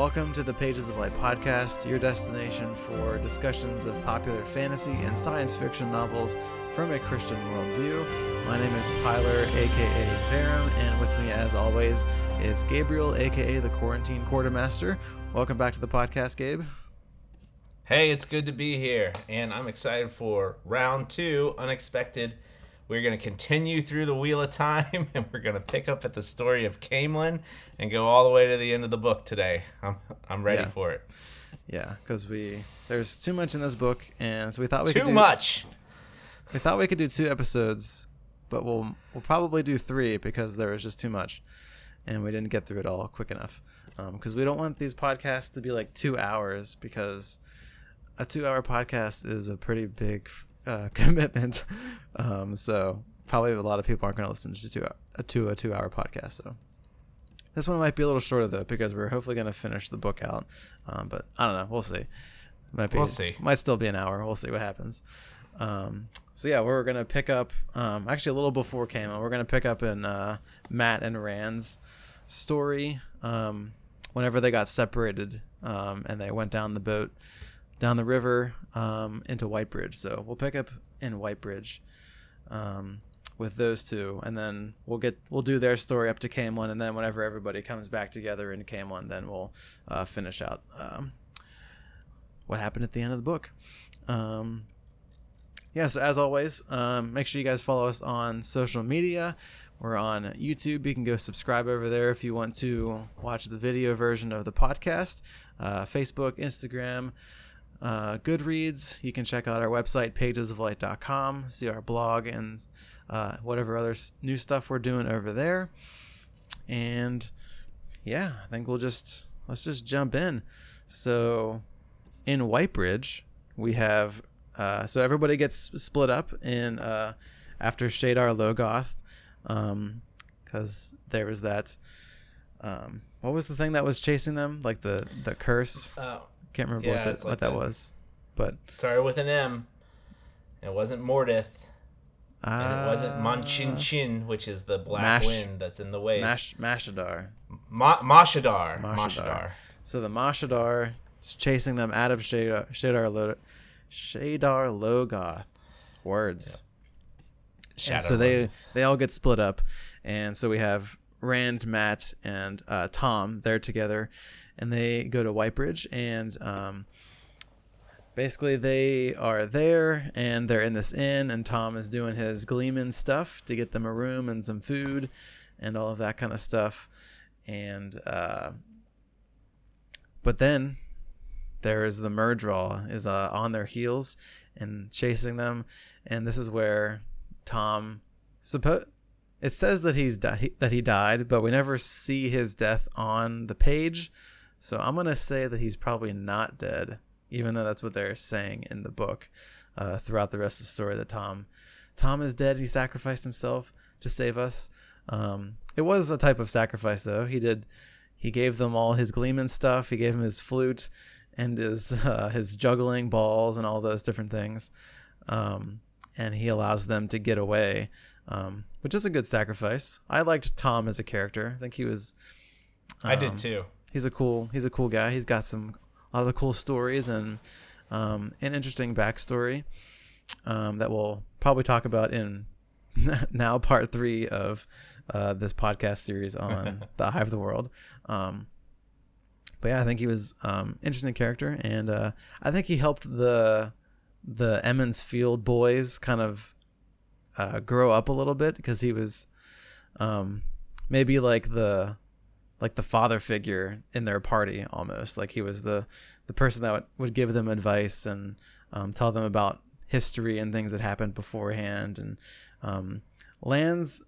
welcome to the Pages of Light podcast, your destination for discussions of popular fantasy and science fiction novels from a Christian worldview. My name is Tyler, aka Verum, and with me, as always, is Gabriel, aka the Quarantine Quartermaster. Welcome back to the podcast, Gabe. Hey, it's good to be here, and I'm excited for round two Unexpected we're going to continue through the Wheel of Time, and we're going to pick up at the story of Caemlyn and go all the way to the end of the book today. I'm I'm ready Yeah. for it. Yeah, because we there's too much in this book, and so we thought we Too could do, much. We thought we could do two episodes, but we'll we'll probably do three because there was just too much, and we didn't get through it all quick enough. Um, because we don't want these podcasts to be like two hours because a two-hour podcast is a pretty big uh, commitment. Um, so probably a lot of people aren't going to listen to two a to a two-hour podcast. So this one might be a little shorter though because we're hopefully going to finish the book out. Um, but I don't know. We'll see. Might be, We'll see. Might still be an hour. We'll see what happens. Um, so yeah, we're gonna pick up um, actually a little before Camo. We're gonna pick up in uh, Mat and Rand's story. Um, whenever they got separated um, and they went down the boat, down the river um, into Whitebridge. So we'll pick up in Whitebridge um, with those two, and then we'll get we'll do their story up to Caemlyn, and then whenever everybody comes back together in Caemlyn, then we'll uh, finish out um, what happened at the end of the book. Um, yes, as always, um, make sure you guys follow us on social media. We're on YouTube. You can go subscribe over there if you want to watch the video version of the podcast. Uh, Facebook, Instagram, uh, Goodreads. You can check out our website, pagesoflight.com, see our blog and uh, whatever other new stuff we're doing over there. And yeah, I think we'll just let's just jump in. So in Whitebridge, we have uh, so everybody gets split up in uh, after Shadar Logoth, because there was that. Um, what was the thing that was chasing them? Like the the curse. Oh, Can't remember Yeah, what that like what that was, but started with an M. It wasn't Mordith, and it wasn't uh, Machin Shin, which is the black Mash- wind that's in the way. Mash Mashadar. Ma- Mashadar. Mashadar. Mashadar. So the Mashadar is chasing them out of Shadar Shadar, Lo- Shadar Logoth. Words. And so they they all get split up, and so we have Rand, Mat, and uh, Thom. They're together, and they go to Whitebridge, and um, basically they are there, and they're in this inn, and Thom is doing his Gleeman stuff to get them a room and some food, and all of that kind of stuff, and uh, but then there's the Myrddraal is uh, on their heels and chasing them, and this is where Thom suppo- it says that he's di- that he died, but we never see his death on the page. So I'm gonna say that he's probably not dead, even though that's what they're saying in the book uh, throughout the rest of the story. That Thom, Thom is dead. He sacrificed himself to save us. Um, it was a type of sacrifice, though. He did. He gave them all his Gleeman stuff. He gave him his flute and his uh, his juggling balls and all those different things. Um, and he allows them to get away, um, which is a good sacrifice. I liked Thom as a character. I think he was. I did um, too. He's a cool. He's a cool guy. He's got some a lot of cool stories and um, an interesting backstory um, that we'll probably talk about in now part three of uh, this podcast series on the Eye of the World. Um, but yeah, I think he was um, interesting character, and uh, I think he helped the the Emond's Field boys kind of uh, grow up a little bit because he was um, maybe like the like the father figure in their party almost. Like he was the the person that would, would give them advice and um, tell them about history and things that happened beforehand. And um, Lan's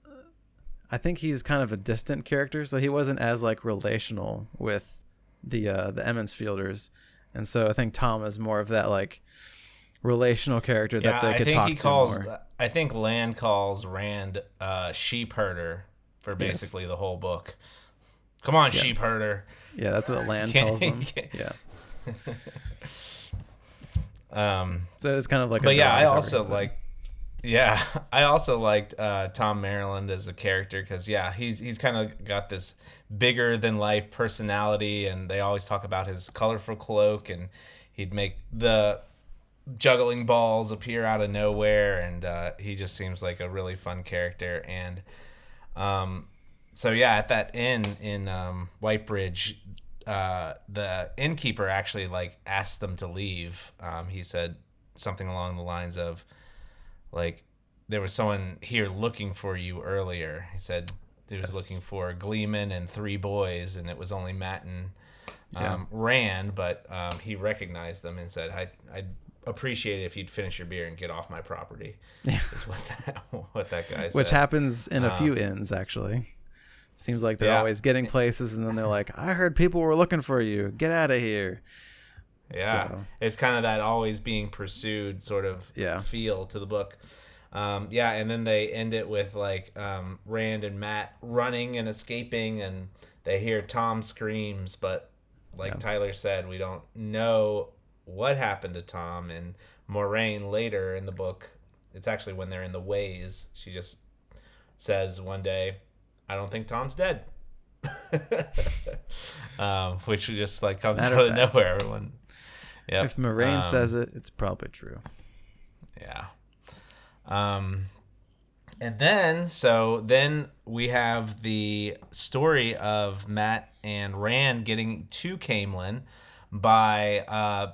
I think he's kind of a distant character so he wasn't as like relational with the uh, the Emond's Fielders. And so I think Thom is more of that like relational character Yeah, that they I could talk to calls. more. I think Lan calls Rand uh, sheep herder for Yes. basically the whole book. Come on, sheep herder. Yeah, that's what Lan calls them. Yeah. Um, So it's kind of like a but yeah, I also but- like. Yeah, I also liked uh, Thom Merrilin as a character because yeah, he's he's kind of got this bigger than life personality, and they always talk about his colorful cloak, and he'd make the juggling balls appear out of nowhere, and uh, he just seems like a really fun character. And um, so yeah, at that inn in um, Whitebridge, uh, the innkeeper actually like asked them to leave. Um, he said something along the lines of like there was someone here looking for you earlier. He said he was Yes. looking for Gleeman and three boys, and it was only Mat and Yeah. um, Rand, but um, he recognized them and said, I, I'd appreciate it if you'd finish your beer and get off my property. Is what that, what that guy said. Which happens in a few inns, actually. Seems like they're Yeah. always getting places, and then they're like, "I heard people were looking for you. Get out of here." Yeah, So- it's kind of that always being pursued sort of Yeah. feel to the book. Um, yeah, and then they end it with like um, Rand and Mat running and escaping, and they hear Thom screams, but like Yeah. Tyler said, we don't know what happened to Thom. And Moiraine later in the book, it's actually when they're in the ways, she just says one day, "I don't think Thom's dead." um, which just like comes Matter out of fact. nowhere. Everyone, yeah. If Moiraine Um, says it, it's probably true. Yeah. Um and then so then we have the story of Mat and Rand getting to Caemlyn by uh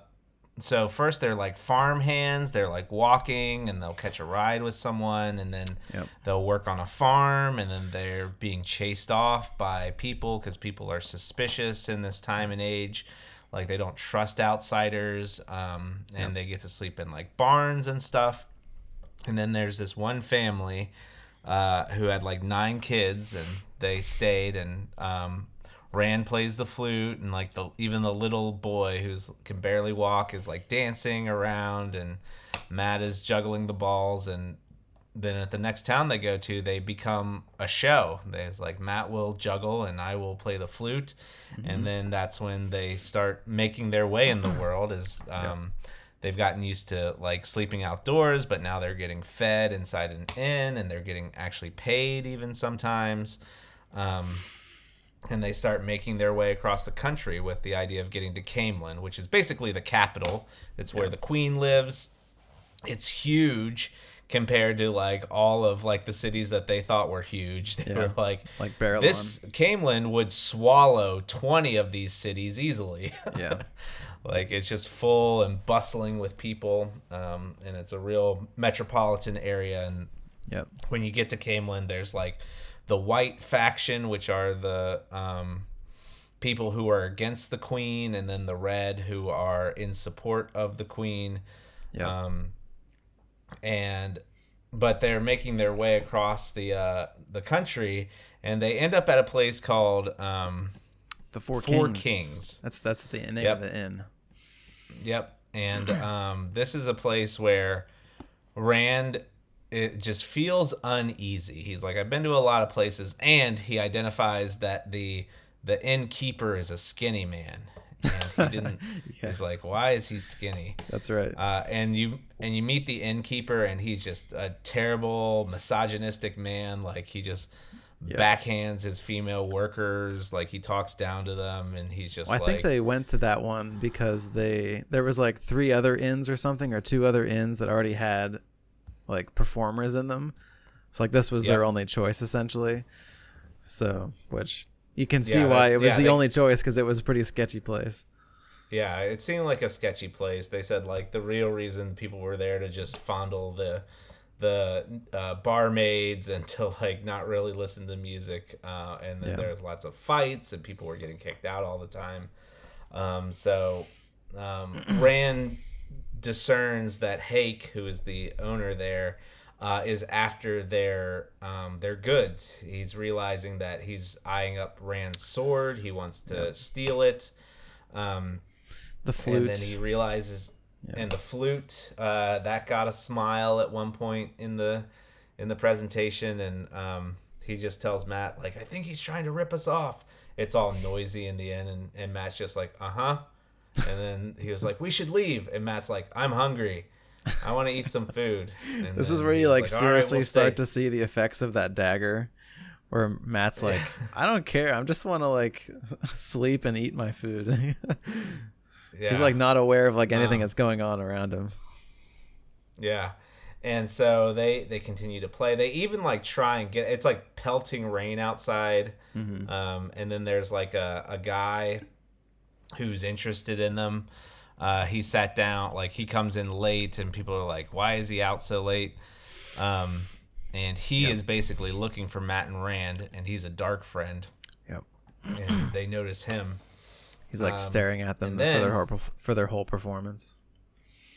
so first they're like farm hands, they're like walking and they'll catch a ride with someone and then Yep. they'll work on a farm and then they're being chased off by people cuz people are suspicious in this time and age like they don't trust outsiders um, and they get to sleep in like barns and stuff and then there's this one family uh, who had like nine kids, and they stayed. And um, Rand plays the flute, and like the even the little boy who's can barely walk is like dancing around, and Mat is juggling the balls. And then at the next town they go to, they become a show. There's like Mat will juggle, and I will play the flute, and then that's when they start making their way in the world. Is um, they've gotten used to like sleeping outdoors, but now they're getting fed inside an inn and they're getting actually paid even sometimes. Um, and they start making their way across the country with the idea of getting to Caemlyn, which is basically the capital. It's where the queen lives. It's huge compared to like all of like the cities that they thought were huge. They Yeah. were like Like Baerlon. this Caemlyn would swallow 20 of these cities easily. Yeah. like it's just full and bustling with people um, and it's a real metropolitan area and Yep. when you get to Caemlyn there's like the white faction which are the um, people who are against the queen and then the red who are in support of the queen Yep. um, and but they're making their way across the uh, the country and they end up at a place called um, the Four, Four Kings. Kings. That's that's the name Yep. of the inn. Yep. And um, this is a place where Rand it just feels uneasy. He's like, I've been to a lot of places, and he identifies that the the innkeeper is a skinny man. And he didn't. Yeah. He's like, why is he skinny? That's right. Uh, and you and you meet the innkeeper, and he's just a terrible, misogynistic man. Like he just backhands his female workers. Like he talks down to them, and he's just Well, I think they went to that one because they there was like three other inns or something or two other inns that already had like performers in them. It's like this was their only choice essentially. So, which you can see Yeah, why it was yeah, the they- only choice because it was a pretty sketchy place. Yeah, it seemed like a sketchy place. They said like the real reason people were there to just fondle the the uh, barmaids and to like not really listen to music. Uh, and then Yeah. there was lots of fights and people were getting kicked out all the time. Um, so um, Rand discerns that Hake, who is the owner there, uh, is after their um, their goods. He's realizing that he's eyeing up Rand's sword. He wants to steal it. Um, The flute. and then he realizes and the flute uh, that got a smile at one point in the in the presentation and um, he just tells Mat like i think he's trying to rip us off it's all noisy in the end and, and Mat's just like uh-huh and then he was like we should leave and Mat's like i'm hungry I want to eat some food. And this is where you like, like seriously right, we'll start to see the effects of that dagger. Where Mat's like, I don't care. I just want to like sleep and eat my food. yeah. He's like not aware of like anything um, that's going on around him. Yeah. And so they they continue to play. They even like try and get it's like pelting rain outside. Mm-hmm. Um, and then there's like a, a guy who's interested in them. Uh, he sat down like he comes in late and people are like why is he out so late? Um, and he yep. is basically looking for Mat and rand and he's a dark friend. Yep. And they notice him. He's like um, staring at them then, for their whole for their whole performance.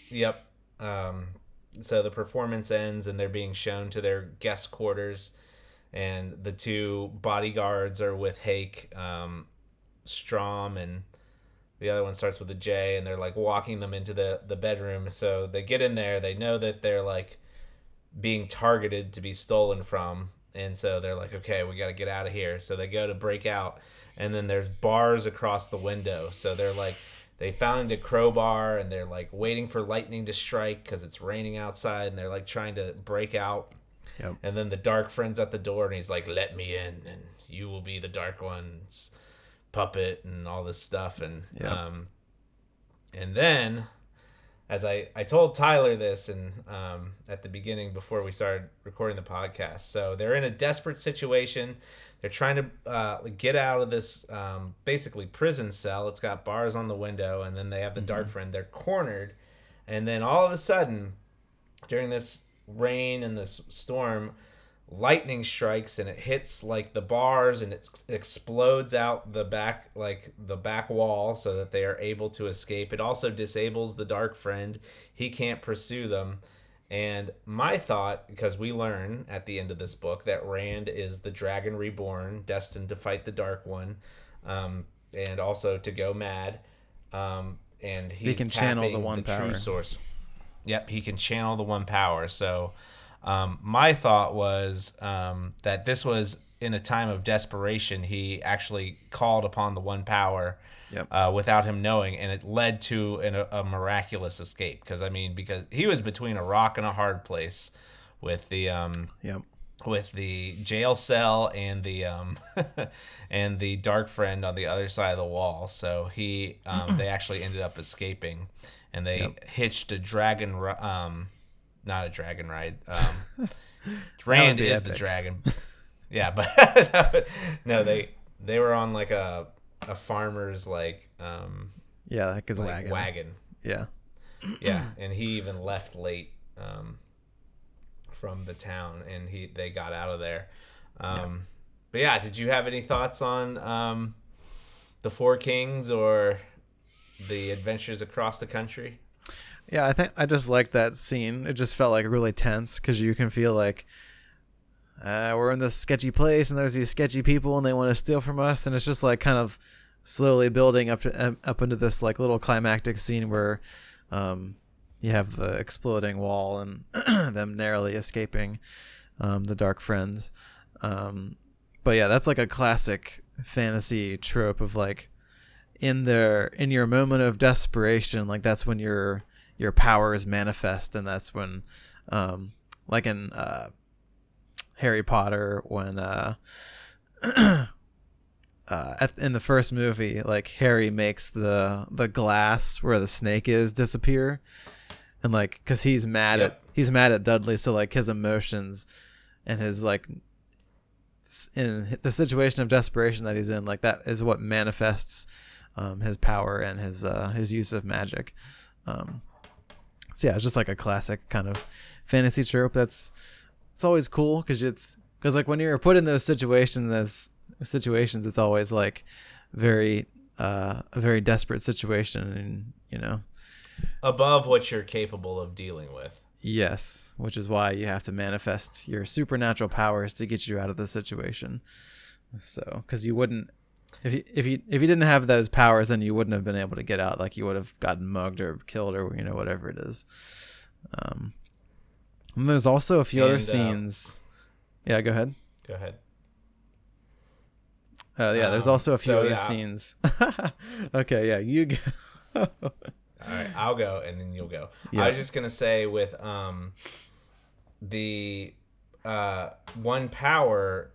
Yep. Um, so the performance ends and they're being shown to their guest quarters and the two bodyguards are with hake um, strom and the other one starts with a J, and they're like walking them into the the bedroom. So they get in there. They know that they're like being targeted to be stolen from, and so they're like, okay, we got to get out of here. So they go to break out, and then there's bars across the window. So they're like. They found a crowbar and they're like waiting for lightning to strike because it's raining outside and they're like trying to break out. Yep. And then the dark friend's at the door and he's like, "Let me in, and you will be the dark ones." Puppet and all this stuff and yep. um and then as I, I told Tyler this and um, at the beginning before we started recording the podcast. So they're in a desperate situation. They're trying to uh, get out of this um, basically prison cell. It's got bars on the window, and then they have the mm-hmm. dark friend. They're cornered, and then all of a sudden, during this rain and this storm, lightning strikes and it hits like the bars and it explodes out the back like the back wall so that they are able to escape. It also disables the dark friend. He can't pursue them. And my thought because we learn at the end of this book that rand is the dragon reborn destined to fight the dark one um, and also to go mad um, and he can channel the one the power. true source. Yep he can channel the one power. So um, my thought was um, that this was in a time of desperation. He actually called upon the one power yep. uh, without him knowing, and it led to an, a, miraculous escape. Because I mean, because he was between a rock and a hard place with the um, yep. with the jail cell and the um, and the dark friend on the other side of the wall. So he um, they actually ended up escaping, and they yep. hitched a dragon. Um, not a dragon ride. Um, Rand is epic. the dragon. yeah, but no, they they were on like a a farmer's like um yeah like his like wagon wagon yeah yeah and he even left late um from the town and he they got out of there um yeah. but yeah did you have any thoughts on um the four kings or the adventures across the country yeah, I think I just liked that scene. It just felt like really tense because you can feel like uh, we're in this sketchy place and there's these sketchy people and they want to steal from us, and it's just like kind of slowly building up to, up into this like little climactic scene where um, you have the exploding wall and them narrowly escaping um, the dark friends. Um, but yeah, that's like a classic fantasy trope of like in their in your moment of desperation, like that's when you're your powers manifest, and that's when, um, like in uh, Harry Potter, when uh, uh, at, in the first movie, like Harry makes the the glass where the snake is disappear, and like because he's mad yep. at he's mad at Dudley, so like his emotions and his like in the situation of desperation that he's in, like that is what manifests um, his power and his uh, his use of magic. Um, so yeah, it's just like a classic kind of fantasy trope. That's it's always cool because it's because like when you're put in those situations, those situations, it's always like very uh, a very desperate situation, and you know, above what you're capable of dealing with. Yes, which is why you have to manifest your supernatural powers to get you out of the situation. So, because you wouldn't if you if you if you didn't have those powers, then you wouldn't have been able to get out. Like you would have gotten mugged or killed or you know whatever it is. Um, and there's also a few and, other uh, scenes. Uh, yeah, go ahead. Go ahead. Uh, yeah, there's um, also a few so, other yeah. scenes. okay, yeah, you. Go. All right, I'll go and then you'll go. Yeah. I was just gonna say with um the uh one power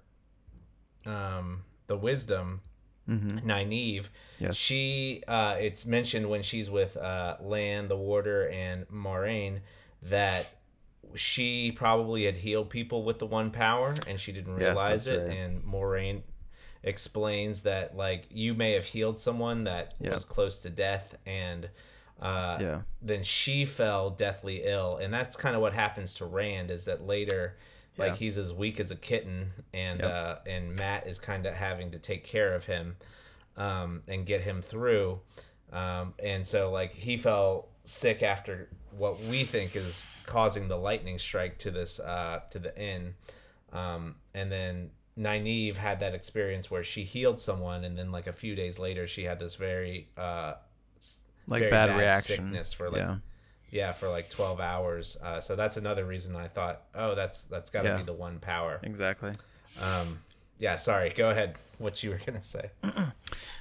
um the wisdom Mm-hmm. Nynaeve. Yes. She uh it's mentioned when she's with uh Lan, the warder, and Moiraine that she probably had healed people with the one power and she didn't realize that's it right. and Moiraine explains that like you may have healed someone that Yeah. was close to death and uh Yeah. then she fell deathly ill and that's kind of what happens to rand is that later like Yeah. he's as weak as a kitten and Yep. uh and Mat is kind of having to take care of him um and get him through um and so like he fell sick after what we think is causing the lightning strike to this uh to the inn um and then Nynaeve had that experience where she healed someone and then like a few days later she had this very uh Like very bad, bad reaction. sickness for, like, yeah. Yeah for like 12 hours. Uh, so that's another reason i thought oh that's that's got to Yeah. be the one power. Exactly. um yeah sorry. Go ahead. What you were gonna say.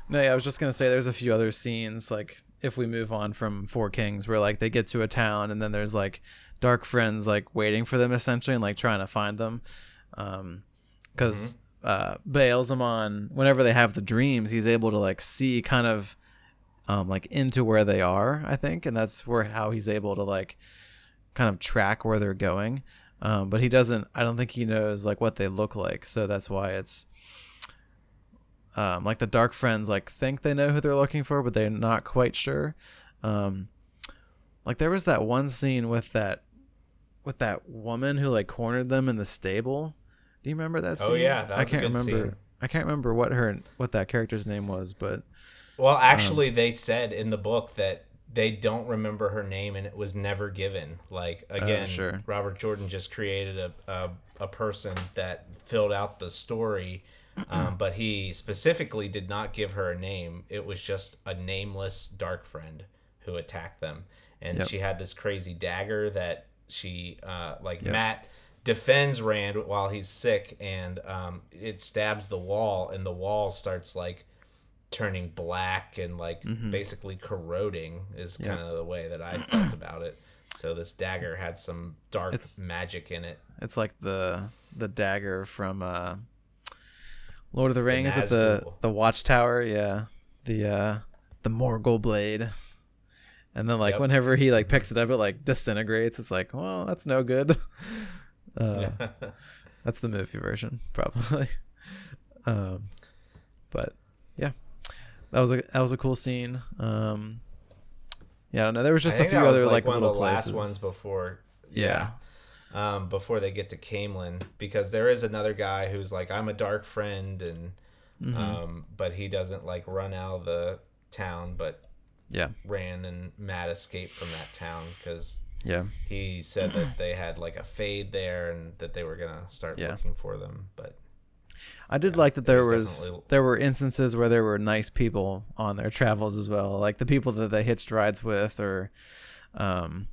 No, yeah, I was just gonna say there's a few other scenes like if we move on from Four Kings where like they get to a town and then there's like dark friends like waiting for them essentially and like trying to find them, um, because uh, Ba'alzamon whenever they have the dreams he's able to like see kind of um like into where they are I think and that's where how he's able to like kind of track where they're going. Um, but he doesn't. I don't think he knows like what they look like, so that's why it's um, like the dark friends like think they know who they're looking for but they're not quite sure um, like there was that one scene with that with that woman who like cornered them in the stable do you remember that scene? Oh, yeah, i can't remember scene. i can't remember what her what that character's name was but well actually they said in the book that they don't remember her name and it was never given like again Oh, sure. robert jordan just created a, a, a person that filled out the story um, but he specifically did not give her a name it was just a nameless dark friend who attacked them and Yep. she had this crazy dagger that she uh, like Mat defends rand while he's sick and um, it stabs the wall and the wall starts like turning black and like basically corroding is kind of the way that I felt about it. So this dagger had some dark It's- magic in it. it's like the the dagger from uh lord of the rings at the the watchtower yeah. The uh the morgul blade. And then like Yep. whenever he like picks it up it like disintegrates. It's like well that's no good. Uh That's the movie version, probably. um, but yeah, that was a that was a cool scene. Um, yeah, I don't know. There was just a few was, other like, one of little the places. last ones before. yeah, Um, before they get to Caemlyn, because there is another guy who's like, I'm a dark friend, and Mm-hmm. um, but he doesn't like run out of the town, but yeah, Rand and Mat escaped from that town because yeah, he said that they had like a fade there and that they were gonna start Yeah. looking for them. But I did like that there was was there were instances where there were nice people on their travels as well, like the people that they hitched rides with, or um,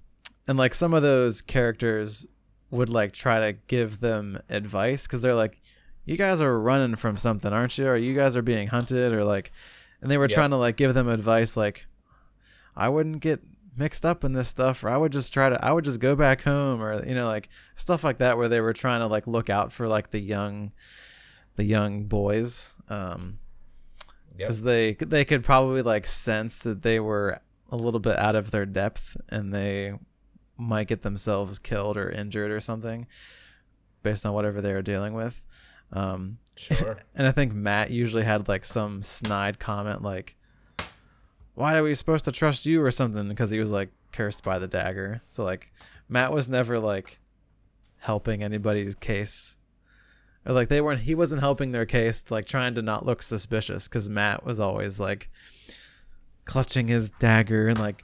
and like some of those characters would like try to give them advice because they're like, "You guys are running from something, aren't you? Or you guys are being hunted, or like," and they were Yeah. trying to like give them advice like, "I wouldn't get." mixed up in this stuff or i would just try to i would just go back home or you know like stuff like that where they were trying to like look out for like the young the young boys um yep. because they they could probably like sense that they were a little bit out of their depth and they might get themselves killed or injured or something based on whatever they were dealing with um sure. and i think Mat usually had like some snide comment like why are we supposed to trust you or something because he was like cursed by the dagger so like Mat was never like helping anybody's case or like they weren't he wasn't helping their case like trying to not look suspicious because Mat was always like clutching his dagger and like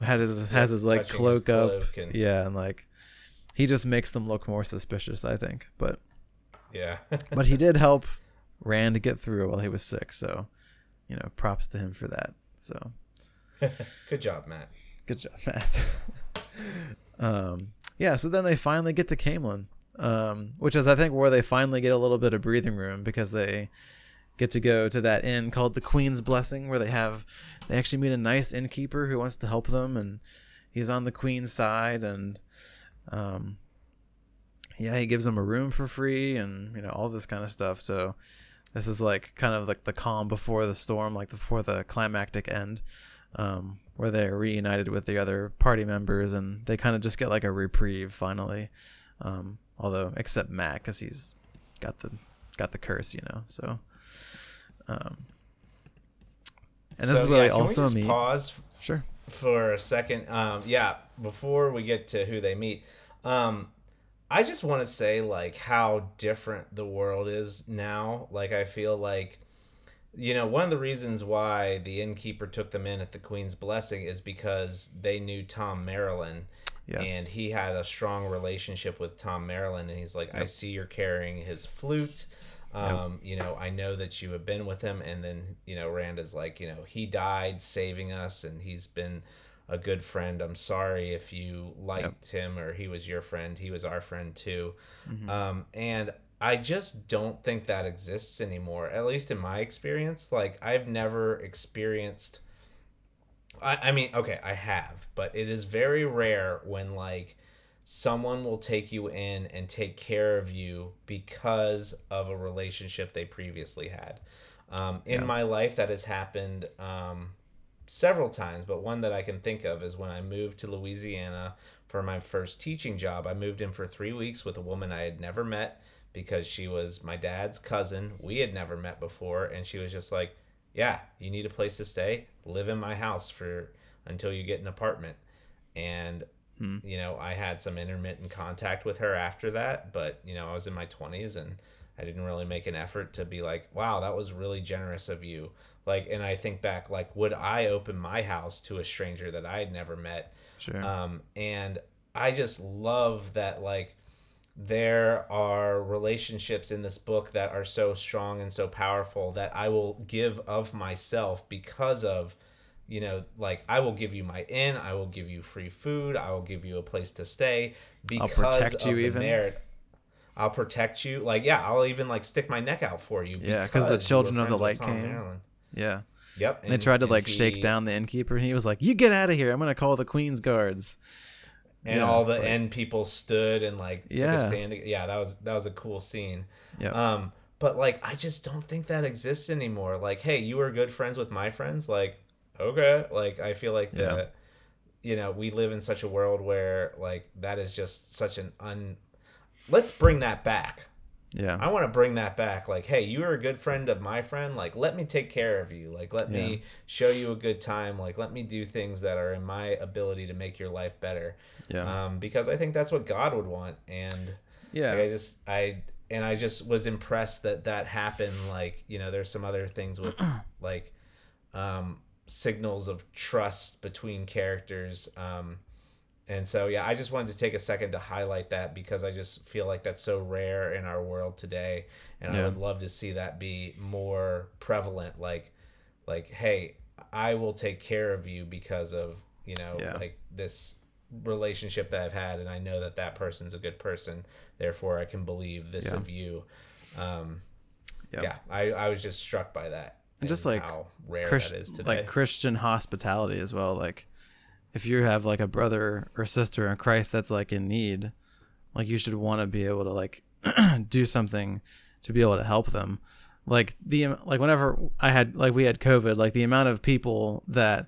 had his has his like touching his cloak up and- yeah and like he just makes them look more suspicious i think but Yeah. but he did help Rand get through while he was sick. So, you know, props to him for that. So, Good job, Mat. good job, Mat. um, yeah. So then they finally get to Caemlyn, um, which is I think where they finally get a little bit of breathing room because they get to go to that inn called the Queen's Blessing, where they have they actually meet a nice innkeeper who wants to help them, and he's on the Queen's side, and um, yeah, he gives them a room for free, and you know all this kind of stuff. So this is like kind of like the calm before the storm, like before the climactic end. Um, where they're reunited with the other party members and they kind of just get like a reprieve finally. Um, although except Mat because he's got the got the curse, you know. So, um, and this So, is really yeah, also we me. Pause Sure. for a second. Um, yeah, before we get to who they meet, um, I just want to say like how different the world is now. Like I feel like, you know, one of the reasons why the innkeeper took them in at the Queen's blessing is because they knew Thom Merrilin. Yes. And he had a strong relationship with Thom Merrilin, and he's like, "I see you're carrying his flute. Um, You know, I know that you have been with him." And then, you know, Rand is like, "You know, he died saving us, and he's been a good friend. I'm sorry if you liked him or he was your friend. He was our friend too." Um, and I just don't think that exists anymore. At least in my experience, like I've never experienced. I, I mean, okay, I have, but it is very rare when like someone will take you in and take care of you because of a relationship they previously had. Um, in Yeah. my life, that has happened um, several times, but one that I can think of is when I moved to Louisiana for my first teaching job. I moved in for three weeks with a woman I had never met because she was my dad's cousin. We had never met before, and she was just like, "Yeah, you need a place to stay. Live in my house for until you get an apartment." And you know, I had some intermittent contact with her after that, but you know, I was in my 20s and I didn't really make an effort to be like, "Wow, that was really generous of you." Like, and I think back, like, would I open my house to a stranger that I had never met? Sure. um, and i just love that like there are relationships in this book that are so strong and so powerful that i will give of myself because of you know like i will give you my inn i will give you free food i will give you a place to stay because protect of you the even. merit i'll protect you like yeah i'll even like stick my neck out for you Yeah, 'cause the because you children of the light came. Merrilin. yeah. yep And they tried to like he- shake down the innkeeper, and he was like, "You get out of here! I'm gonna call the Queen's guards." And Yeah, all the like- end people stood and like took Yeah. a stand. Yeah, that was that was a cool scene. Yeah. Um, but like I just don't think that exists anymore. Like, hey, you were good friends with my friends. Like, okay. Like I feel like Yeah. that. You know, we live in such a world where like that is just such an un. Let's bring that back. Yeah. I want to bring that back. Like, hey, you are a good friend of my friend. Like, let me take care of you. Like, let me show you a good time. Like, let me do things that are in my ability to make your life better. Yeah. Um, because I think that's what God would want. And yeah. like, I just, I, and I just was impressed that that happened. Like, you know, there's some other things with like, um, signals of trust between characters. Um, and so, yeah, I just wanted to take a second to highlight that because I just feel like that's so rare in our world today, and I would love to see that be more prevalent. Like, like, hey, I will take care of you because of you know, Yeah. like this relationship that I've had, and I know that that person's a good person. Therefore, I can believe this Yeah. of you. Um, Yeah. yeah, I, I was just struck by that, And just, like, how rare Christ- that is today. like Christian hospitality as well. Like if you have like a brother or sister in Christ that's like in need, like you should want to be able to like do something to be able to help them. Like the like whenever I had like we had COVID, like the amount of people that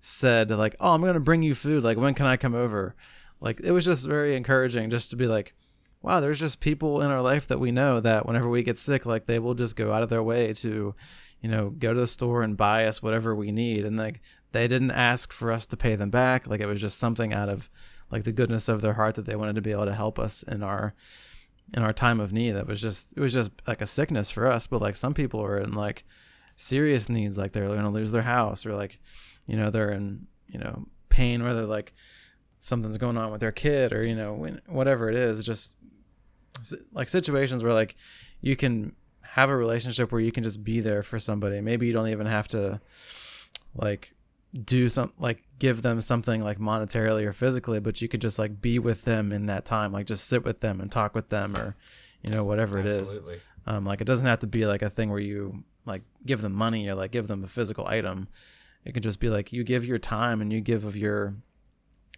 said like, "Oh, I'm gonna bring you food. Like when can I come over?" Like it was just very encouraging just to be like, wow, there's just people in our life that we know that whenever we get sick, like they will just go out of their way to, you know, go to the store and buy us whatever we need. And like they didn't ask for us to pay them back. Like it was just something out of like the goodness of their heart that they wanted to be able to help us in our in our time of need. That was just it was just like a sickness for us. But like some people are in like serious needs, like they're gonna lose their house or like, you know, they're in, you know, pain where they're like something's going on with their kid or, you know, whatever it is, just like situations where like you can have a relationship where you can just be there for somebody. Maybe you don't even have to like do some like give them something like monetarily or physically, but you could just like be with them in that time, like just sit with them and talk with them or you know whatever it is. Absolutely. Um, like it doesn't have to be like a thing where you like give them money or like give them a physical item. It can just be like you give your time and you give of your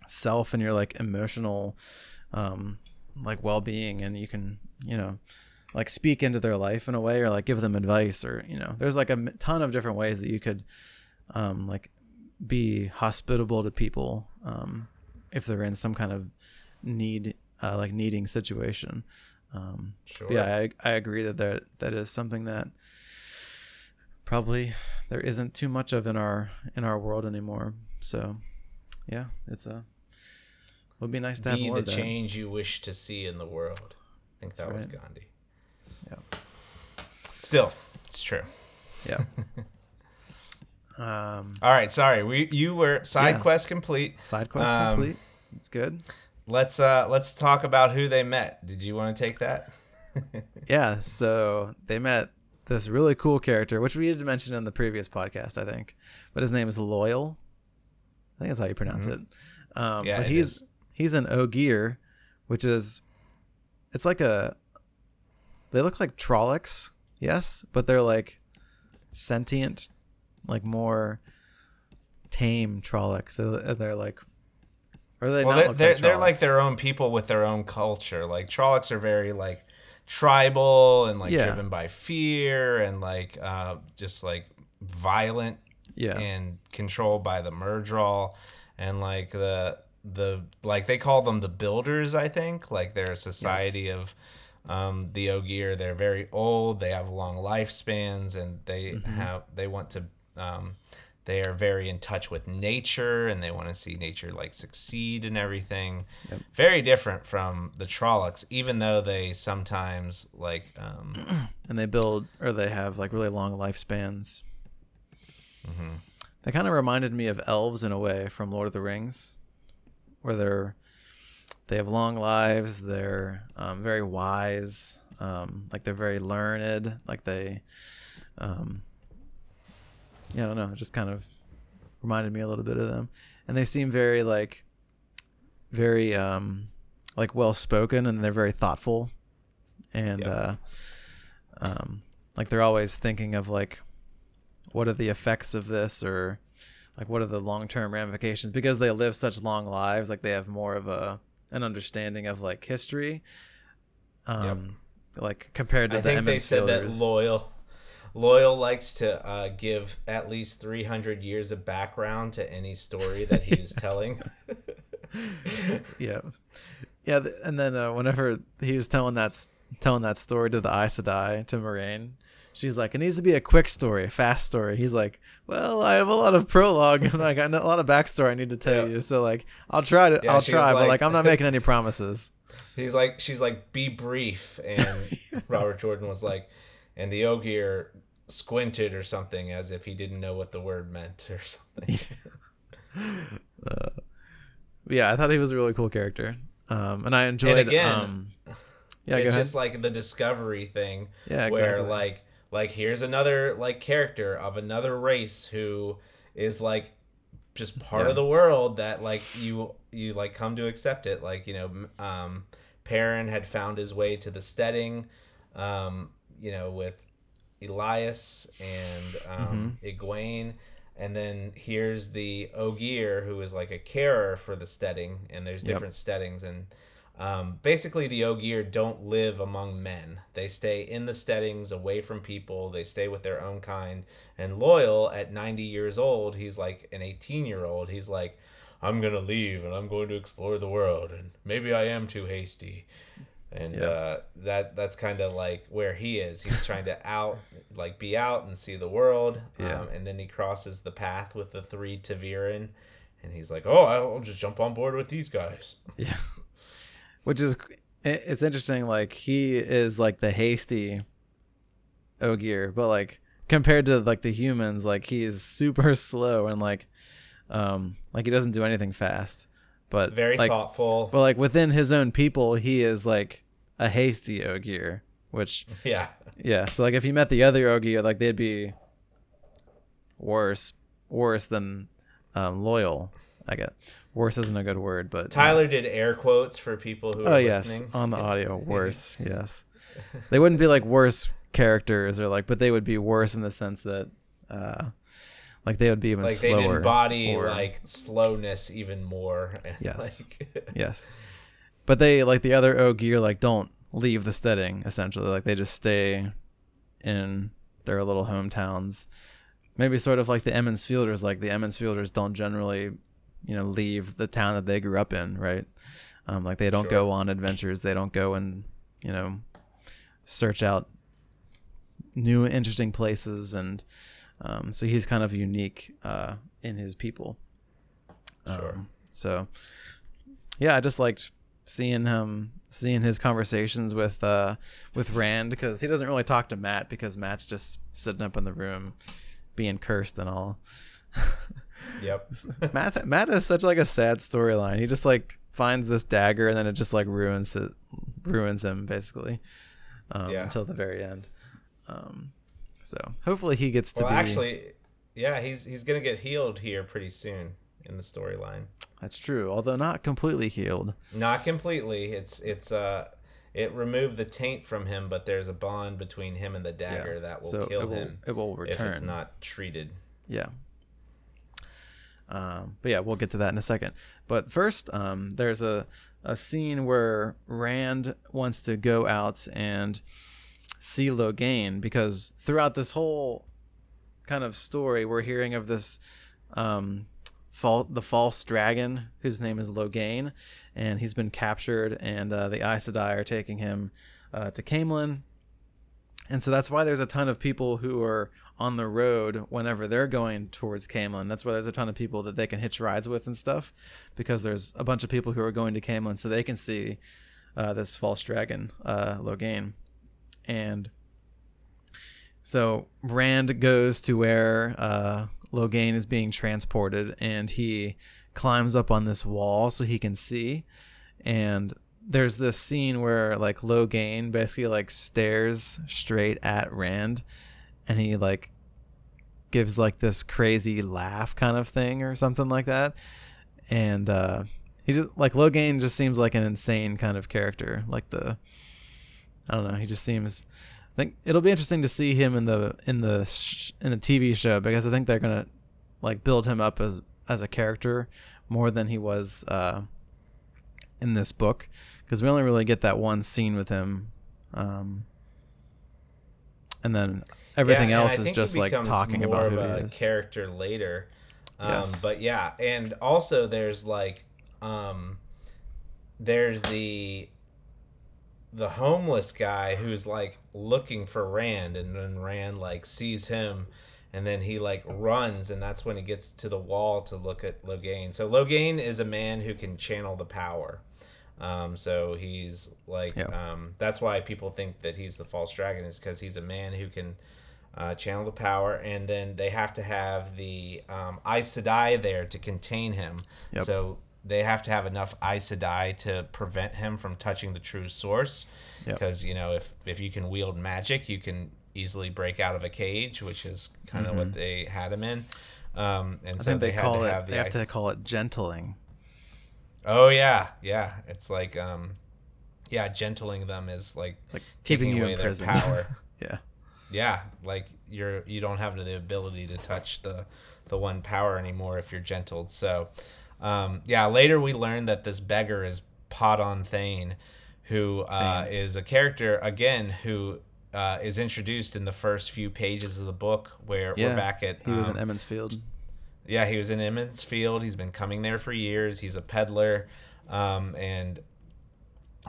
self and your like emotional um like well-being and you can, you know, like speak into their life in a way or like give them advice or, you know, there's like a ton of different ways that you could um like be hospitable to people um if they're in some kind of need uh, like needing situation. Um, Sure. yeah, I, I agree that there, that is something that probably there isn't too much of in our in our world anymore. So yeah, it's a would be nice to have Be more the change you wish to see in the world. I think that was. Gandhi. Yeah. Still, it's true. Yeah. um, All right, sorry. We you were side Yeah. quest complete. side quest Um, complete. It's good. Let's uh let's talk about who they met. Did you want to take that? Yeah. So they met this really cool character, which we did mention in the previous podcast, I think. But his name is Loial. I think that's how you pronounce it. Um, Mm-hmm. Yeah, but it he's is. he's an Ogier, which is it's like a they look like Trollocs, yes, but they're like sentient, like more tame Trollocs. So they're like, or they Well, not they're look they're, like they're like their own people with their own culture. Like Trollocs are very like tribal and like Yeah. driven by fear and like uh just like violent yeah, and controlled by the Myrddraal and like the the like they call them the builders i think like they're a society of um the ogier they're very old they have long lifespans and they Mm-hmm. have they want to um they are very in touch with nature and they want to see nature like succeed and everything very different from the trollocs even though they sometimes like um and they build or they have like really long lifespans. Mm-hmm. They kind of reminded me of elves in a way from Lord of the Rings, where they're they have long lives. They're um, very wise. Um, like they're very learned. Like they, um, yeah, I don't know. It just kind of reminded me a little bit of them, and they seem very like very um, like well spoken, and they're very thoughtful, and Yep. uh, um, like they're always thinking of like what are the effects of this or like what are the long-term ramifications because they live such long lives like they have more of a an understanding of like history um like compared to I the think they said that Loial Loial likes to uh, give at least 300 years of background to any story that he's telling. Yeah. Yeah and then uh, whenever he was telling that telling that story to the Aes Sedai to Moiraine she's like it needs to be a quick story a fast story. He's like well I have a lot of prologue and I got a lot of backstory I need to tell Yeah. you. So like I'll try to Yeah, I'll try was but like- like I'm not making any promises. He's like she's like be brief. And robert jordan was like and the ogier squinted or something as if he didn't know what the word meant or something. But yeah I thought he was a really cool character. Um and I enjoyed again, um yeah go it's just like the discovery thing Yeah, exactly. where like like here's another like character of another race who is like just part Yeah. of the world that like you you like come to accept it like you know um Perrin had found his way to the steading um you know with Elyas and um Mm-hmm. Egwene and then here's the Ogier who is like a carer for the steading and there's Yep. different steadings and um, basically the Ogier don't live among men. They stay in the steadings, away from people. They stay with their own kind. And Loial, at 90 years old, he's like an 18 year old. He's like, I'm gonna leave and I'm going to explore the world, and maybe I am too hasty. And Yeah. uh, that that's kind of like where he is. He's trying to out, like, be out and see the world. Yeah. Um, and then he crosses the path with the three ta'veren, and he's like, "Oh, I'll just jump on board with these guys." Yeah. Which is it's interesting like he is like the hasty Ogier, but like compared to like the humans like he's super slow and like um like he doesn't do anything fast. But Very like thoughtful. but like within his own people he is like a hasty Ogier, which yeah. yeah, so like if you met the other Ogier like they'd be worse worse than um Loial. I get worse isn't a good word, but Tyler did air quotes for people who Oh are yes, listening. on the audio, worse. yes, they wouldn't be like worse characters or like but they would be worse in the sense that uh like they would be even like slower they'd embody or- like slowness even more. Yes. like- yes but they like the other Ogier like don't leave the steading essentially like they just stay in their little hometowns maybe sort of like the Emond's fielders like the Emond's fielders don't generally you know leave the town that they grew up in right um, like they don't Sure. go on adventures they don't go and you know search out new interesting places and um, so he's kind of unique uh, in his people Sure. um, so yeah i just liked seeing him seeing his conversations with uh with rand because he doesn't really talk to Mat because Mat's just sitting up in the room being cursed and all Yep. Mat Mat is such like a sad storyline he just like finds this dagger and then it just like ruins it ruins him basically um, Yeah. until the very end um so hopefully he gets to Well, be actually, yeah, he's he's gonna get healed here pretty soon in the storyline. that's true although not completely healed Not completely. It's it's uh it removed the taint from him, but there's a bond between him and the dagger that will so kill it will, him it will return if it's not treated. Yeah. Um, but yeah, we'll get to that in a second. But first, um, there's a, a scene where Rand wants to go out and see Logain because throughout this whole kind of story, we're hearing of this um, fal- the false dragon whose name is Logain, and he's been captured, and uh, the Aes Sedai are taking him uh, to Caemlyn. And so that's why there's a ton of people who are on the road whenever they're going towards Caemlyn. That's why there's a ton of people that they can hitch rides with and stuff, because there's a bunch of people who are going to Caemlyn so they can see uh, this false dragon, uh, Logain. And so Rand goes to where uh, Logain is being transported, and he climbs up on this wall so he can see. And there's this scene where like Logain basically like stares straight at Rand, and he like gives like this crazy laugh kind of thing or something like that. And uh, he just like Logain just seems like an insane kind of character. Like the I don't know. He just seems. I think it'll be interesting to see him in the in the sh- in the TV show because I think they're gonna like build him up as as a character more than he was uh, in this book because we only really get that one scene with him, um, and then everything Yeah, else is just like talking more about who a he is. character later. Um, Yes. But yeah, and also there's like, um, there's the the homeless guy who's like looking for Rand, and then Rand like sees him, and then he like runs, and that's when he gets to the wall to look at Logain. So Logain is a man who can channel the power. Um, so he's like, Yeah. um, that's why people think that he's the false dragon is because he's a man who can uh, channel the power, and then they have to have the um, Aes Sedai there to contain him. Yep. So they have to have enough Aes Sedai to prevent him from touching the true source. Yep. Because you know, if if you can wield magic, you can easily break out of a cage, which is kind of what they had him in. Um, and Mm-hmm. I so think they, had call to it. have the They have Aes- to call it gentling. Oh yeah, yeah. It's like um, yeah, gentling them is like It's like keeping taking you away in their prison. power. yeah. yeah, like you're you don't have the ability to touch the the one power anymore if you're gentled. So um, yeah, later we learn that this beggar is Padan Fain, who uh, Fain. is a character again who uh, is introduced in the first few pages of the book where Yeah. we're back at He was um, in Emond's Field. Yeah, he was in Emond's Field. He's been coming there for years. He's a peddler. Um, and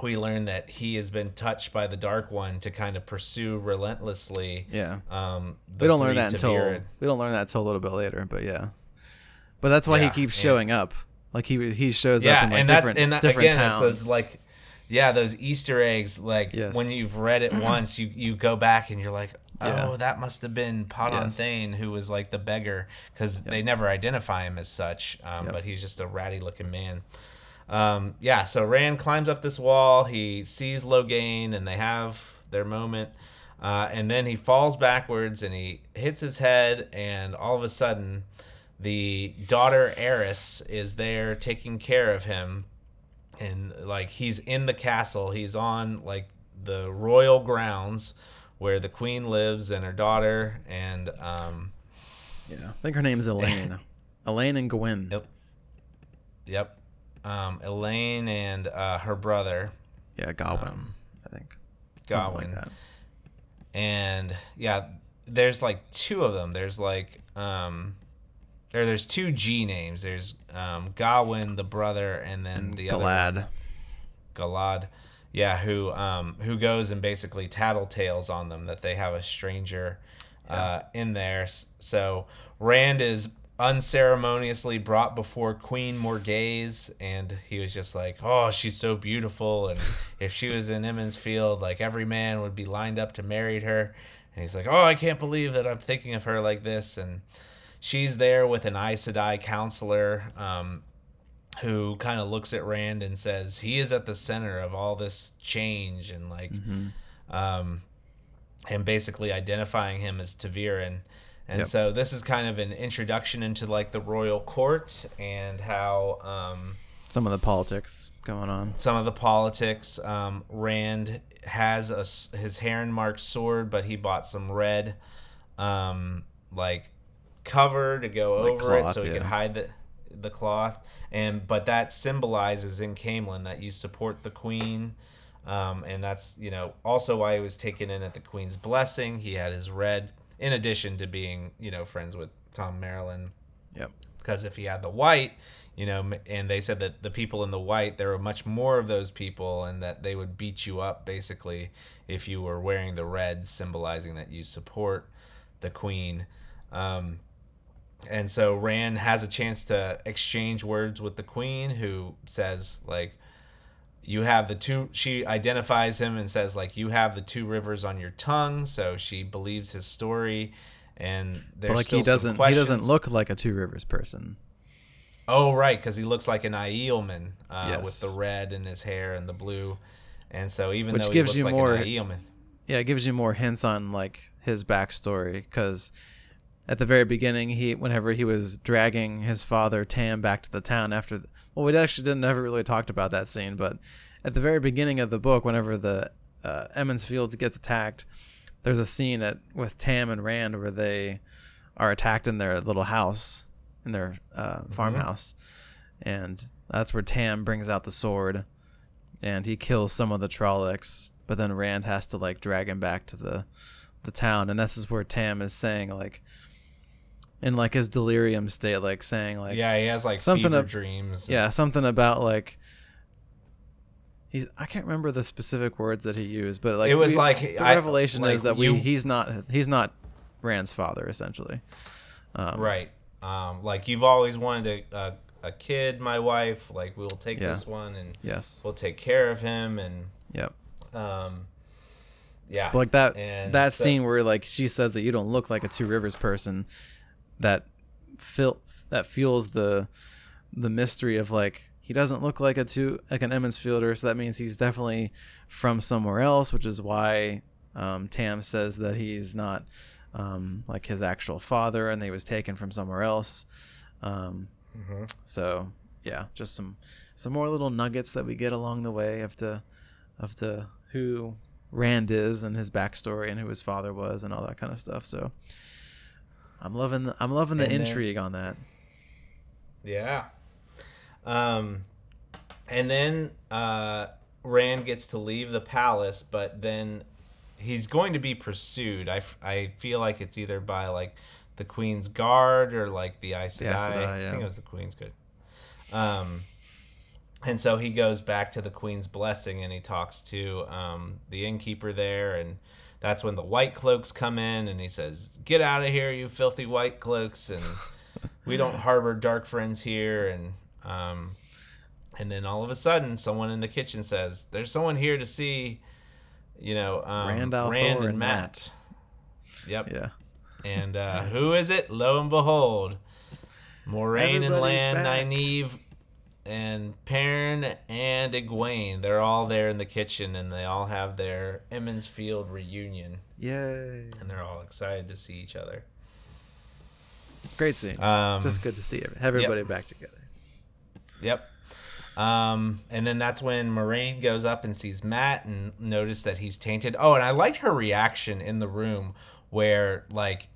we learn that he has been touched by the Dark One to kind of pursue relentlessly. Yeah. Um, we don't learn that until Ta'veren. we don't learn that until a little bit later, but yeah. But that's why Yeah, he keeps showing up. Like he he shows yeah, up in like and different and that, different again, towns. those like, yeah, those Easter eggs. Like Yes. when you've read it once, you you go back and you're like, oh, that must have been Padan Yes. Fain who was like the beggar because they never identify him as such. Um, Yep. But he's just a ratty looking man. Um, yeah, so Rand climbs up this wall. He sees Logain, and they have their moment. Uh, and then he falls backwards and he hits his head, and all of a sudden, the daughter Eris is there taking care of him. And like he's in the castle, he's on like the royal grounds where the queen lives and her daughter, and um, Yeah, I think her name's Elayne. Elayne and Gwen. Yep. yep, um, Elayne and uh, her brother Yeah, Gawyn. Um, I think. Gawyn. Like that. and yeah, there's like two of them. There's like um, or there's two G names. There's um, Gawyn, the brother, and then the other Galad. Galad. Yeah, who um, who goes and basically tattletales on them that they have a stranger uh, in there. So Rand is unceremoniously brought before Queen Morgase, and he was just like, "Oh, she's so beautiful, and if she was in Emond's Field, like every man would be lined up to marry her." And he's like, "Oh, I can't believe that I'm thinking of her like this," and she's there with an Aes Sedai counselor. Um, who kind of looks at Rand and says he is at the center of all this change and like um and basically identifying him as ta'veren. And Yep. so this is kind of an introduction into like the royal court and how um Some of the politics going on. some of the politics. Um, Rand has a his heron marked sword, but he bought some red, um, like cover to go Like over it so he yeah. could hide the the cloth. And but that symbolizes in Caemlyn that you support the queen. Um, and that's you know also why he was taken in at the queen's blessing. He had his red, in addition to being you know friends with Thom Merrilin Yep. because if he had the white you know and they said that the people in the white there were much more of those people and that they would beat you up basically if you were wearing the red symbolizing that you support the queen um, and so rand has a chance to exchange words with the queen who says like you have the two she identifies him and says like you have the two rivers on your tongue. So she believes his story. And there's But like he doesn't he doesn't look like a Two Rivers person. Oh, right, because he looks like an Aielman uh, with the red in his hair and the blue, and so even Which though gives he looks you like more- an Aielman, Yeah, it gives you more hints on like his backstory because at the very beginning, he whenever he was dragging his father Tam back to the town after, the, well, we actually didn't ever really talked about that scene, but at the very beginning of the book, whenever the uh, Emond's Fields gets attacked, there's a scene at with Tam and Rand where they are attacked in their little house, in their uh, farmhouse, and that's where Tam brings out the sword, and he kills some of the Trollocs, but then Rand has to like drag him back to the the town, and this is where Tam is saying like, in like his delirium state, like saying like, yeah, he has like something fever ab- dreams. yeah, something about like. He's, I can't remember the specific words that he used, but like It was we- like- the I- revelation like is that you- we he's not he's not Rand's father essentially. Um, right. Um, like you've always wanted a, a a kid, my wife. Like we'll take Yeah. this one and Yes. we'll take care of him, and Yep. um, yeah, But like that And that so- scene where like she says that you don't look like a Two Rivers person, that feel that fuels the the mystery of like he doesn't look like a two like an Emond's Fielder, so that means he's definitely from somewhere else, which is why um, Tam says that he's not um, like his actual father and he was taken from somewhere else. Um, Mhm. So yeah, just some some more little nuggets that we get along the way of the of the who Rand is and his backstory and who his father was and all that kind of stuff. So I'm loving the, I'm loving the And then- intrigue on that. Yeah. Um, and then uh, Rand gets to leave the palace, but then he's going to be pursued. I, I feel like it's either by like the Queen's Guard or like the Aes Sedai. Sedai, I think it was the Queen's Guard. Um, and so he goes back to the Queen's blessing and he talks to um, the innkeeper there and. That's when the white cloaks come in, and he says, "Get out of here, you filthy white cloaks!" And we don't harbor dark friends here and um and then all of a sudden someone in the kitchen says there's someone here to see you know um, Rand rand, al'Thor and and Mat, yep Yeah. and uh who is it lo and behold Moiraine and Everybody's lan back. nynaeve and perrin and egwene they're all there in the kitchen and they all have their Emond's Field reunion Yay. and they're all excited to see each other Great scene. um Just good to see every- everybody back together. Yep. Um, and then that's when Moiraine goes up and sees Mat and notice that he's tainted. Oh, and I liked her reaction in the room where like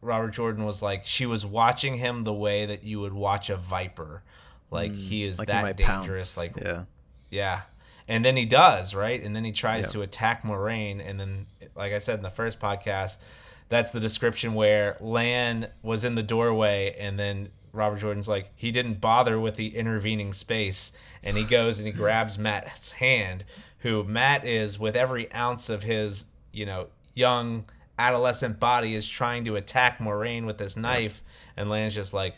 Robert Jordan was like she was watching him the way that you would watch a viper. Like he is Mm, Like he that might dangerous. pounce. Like yeah, yeah. And then he does, right? And then he tries Yeah. to attack Moiraine. And then, like I said in the first podcast, that's the description where Lan was in the doorway and then Robert Jordan's like, he didn't bother with the intervening space. And he goes and he grabs Mat's hand, who Mat is, with every ounce of his, you know, young adolescent body, is trying to attack Moiraine with this knife. And Lan's just like,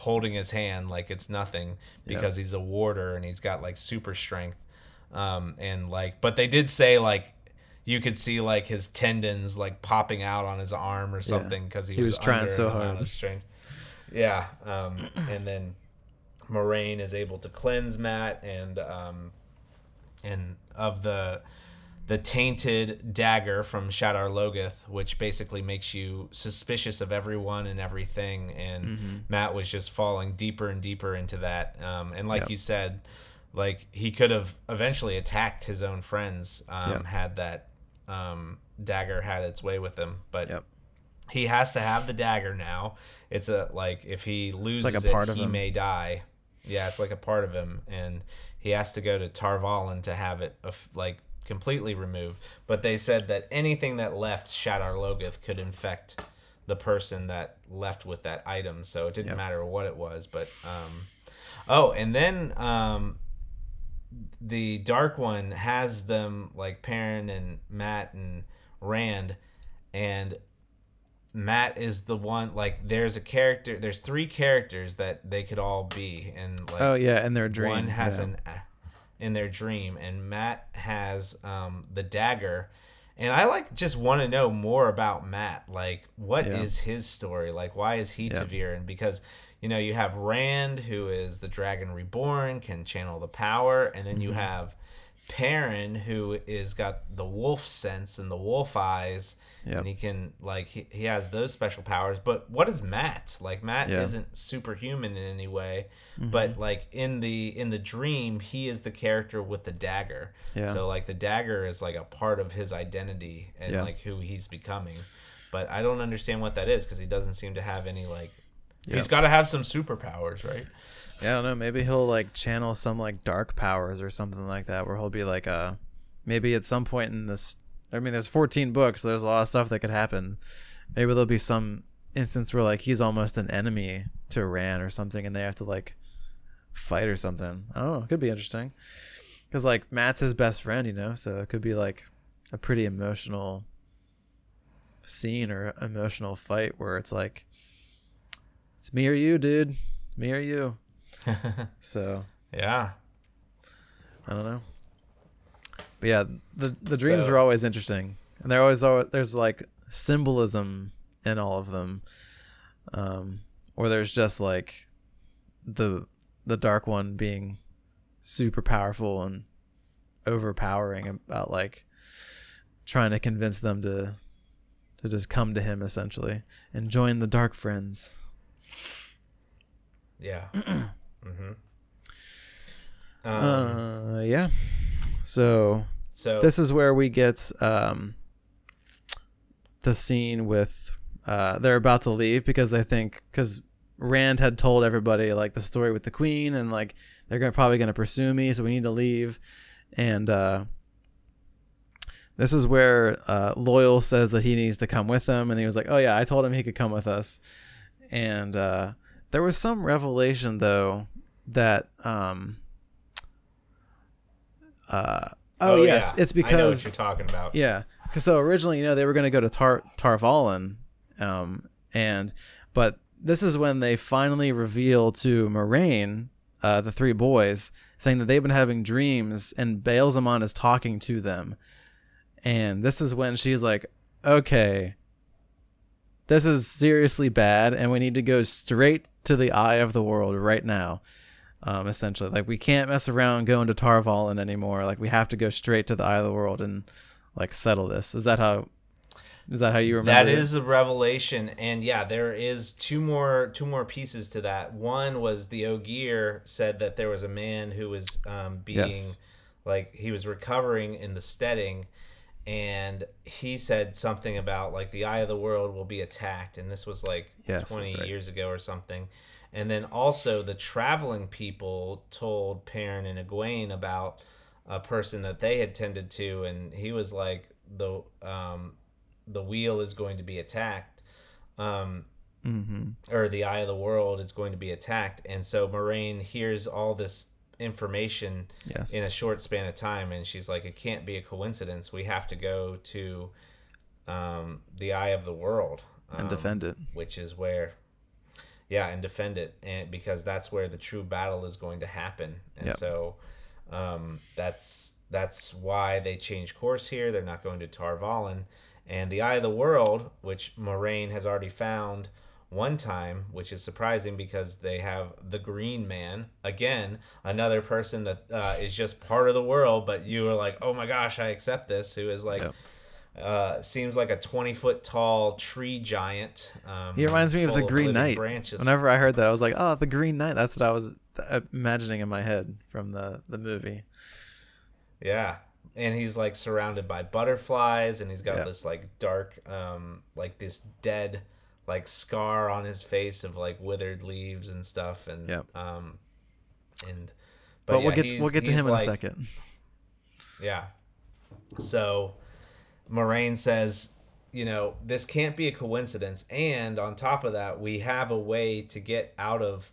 holding his hand like it's nothing because he's a warder and he's got like super strength. Um and like but they did say like you could see like his tendons like popping out on his arm or something because he, He was trying under so hard. strength. Yeah um and then Moiraine is able to cleanse Mat and um and of the the tainted dagger from Shadar Logoth, which basically makes you suspicious of everyone and everything. And Mm-hmm. Mat was just falling deeper and deeper into that. Um, and like Yep. you said, like he could have eventually attacked his own friends um, Yep. had that um, dagger had its way with him. But Yep. he has to have the dagger now. It's a like if he loses like a it, he him. may die. Yeah, it's like a part of him, and he has to go to Tar Valon to have it like completely removed. But they said that anything that left Shadar Logoth could infect the person that left with that item, so it didn't Yep. matter what it was. But um, oh, and then um, the Dark One has them like Perrin and Mat and Rand, and Mat is the one like there's a character there's three characters that they could all be and like Oh yeah, and their dream. one has yeah. an in their dream and Mat has um the dagger and I like just want to know more about Mat like what is Yeah. his story like why is he Yeah. Because you know you have Rand who is the dragon reborn can channel the power and then Mm-hmm. you have Perrin who is got the wolf sense and the wolf eyes Yep. and he can like he, he has those special powers but what is Mat like Mat Yeah. Mm-hmm. isn't superhuman in any way but like in the in the dream he is the character with the dagger Yeah. so like the dagger is like a part of his identity and Yeah. like who he's becoming but i don't understand what that is because he doesn't seem to have any like Yeah. he's got to have some superpowers right Yeah, I don't know. Maybe he'll like channel some like dark powers or something like that, where he'll be like uh maybe at some point in this. I mean, there's 14 books. So there's a lot of stuff that could happen. Maybe there'll be some instance where like he's almost an enemy to Ran or something, and they have to like fight or something. I don't know. It could be interesting. Because like Mat's his best friend, you know, so it could be like a pretty emotional scene or emotional fight where it's like, it's me or you, dude. Me or you. So yeah I don't know. But yeah, the the dreams So- are always interesting, and they're always al- there's like symbolism in all of them, um, or there's just like the the dark one being super powerful and overpowering about like trying to convince them to to just come to him essentially and join the dark friends. yeah mm-hmm. um, Uh, yeah. So so this is where we get um, the scene with uh, they're about to leave because they think because Rand had told everybody like the story with the queen and like they're gonna probably gonna pursue me so we need to leave and uh, this is where uh, Loial says that he needs to come with them and he was like oh yeah I told him he could come with us and uh, there was some revelation though that um, uh, oh, yes yeah. it's I know what because you're talking about yeah, because so originally, you know, they were going to go to Tar Tarvalin, um, and but this is when they finally reveal to Moiraine, uh, the three boys, saying that they've been having dreams, and Ba'alzamon is talking to them, and this is when she's like, okay. This is seriously bad, and we need to go straight to the eye of the world right now. Um, essentially, like we can't mess around going to Tar Valon anymore. Like we have to go straight to the eye of the world and like settle this. Is that how Is that how you remember? That it? is a revelation, and yeah, there is two more two more pieces to that. One was the Ogier said that there was a man who was um, being Yes. like he was recovering in the steading, and he said something about like the eye of the world will be attacked, and this was like Yes, twenty right. years ago or something. And then also the traveling people told Perrin and Egwene about a person that they had tended to, and he was like the um, the wheel is going to be attacked, um, Mm-hmm. or the eye of the world is going to be attacked, and so Moiraine hears all this information Yes. in a short span of time, and she's like, "It can't be a coincidence. We have to go to um, the eye of the world and um, defend it. which is where yeah and defend it and because that's where the true battle is going to happen and Yep. so um, that's that's why they change course here they're not going to Tar Valon and the eye of the world which Moiraine has already found one time which is surprising because they have the green man again another person that uh, is just part of the world but you are like oh my gosh i accept this who is like Yep. uh, seems like a 20 foot tall tree giant. Um, He reminds me of the full Green Knight. Branches. Whenever I heard that, I was like, "Oh, the Green Knight." That's what I was uh, imagining in my head from the the movie. Yeah. And he's like surrounded by butterflies and he's got this like dark, um, like this dead, like scar on his face of like withered leaves and stuff. And, Yep. um, and, But, yeah, we'll get we'll get to him in a second. Yeah. So Moiraine says, you know, this can't be a coincidence. And on top of that, we have a way to get out of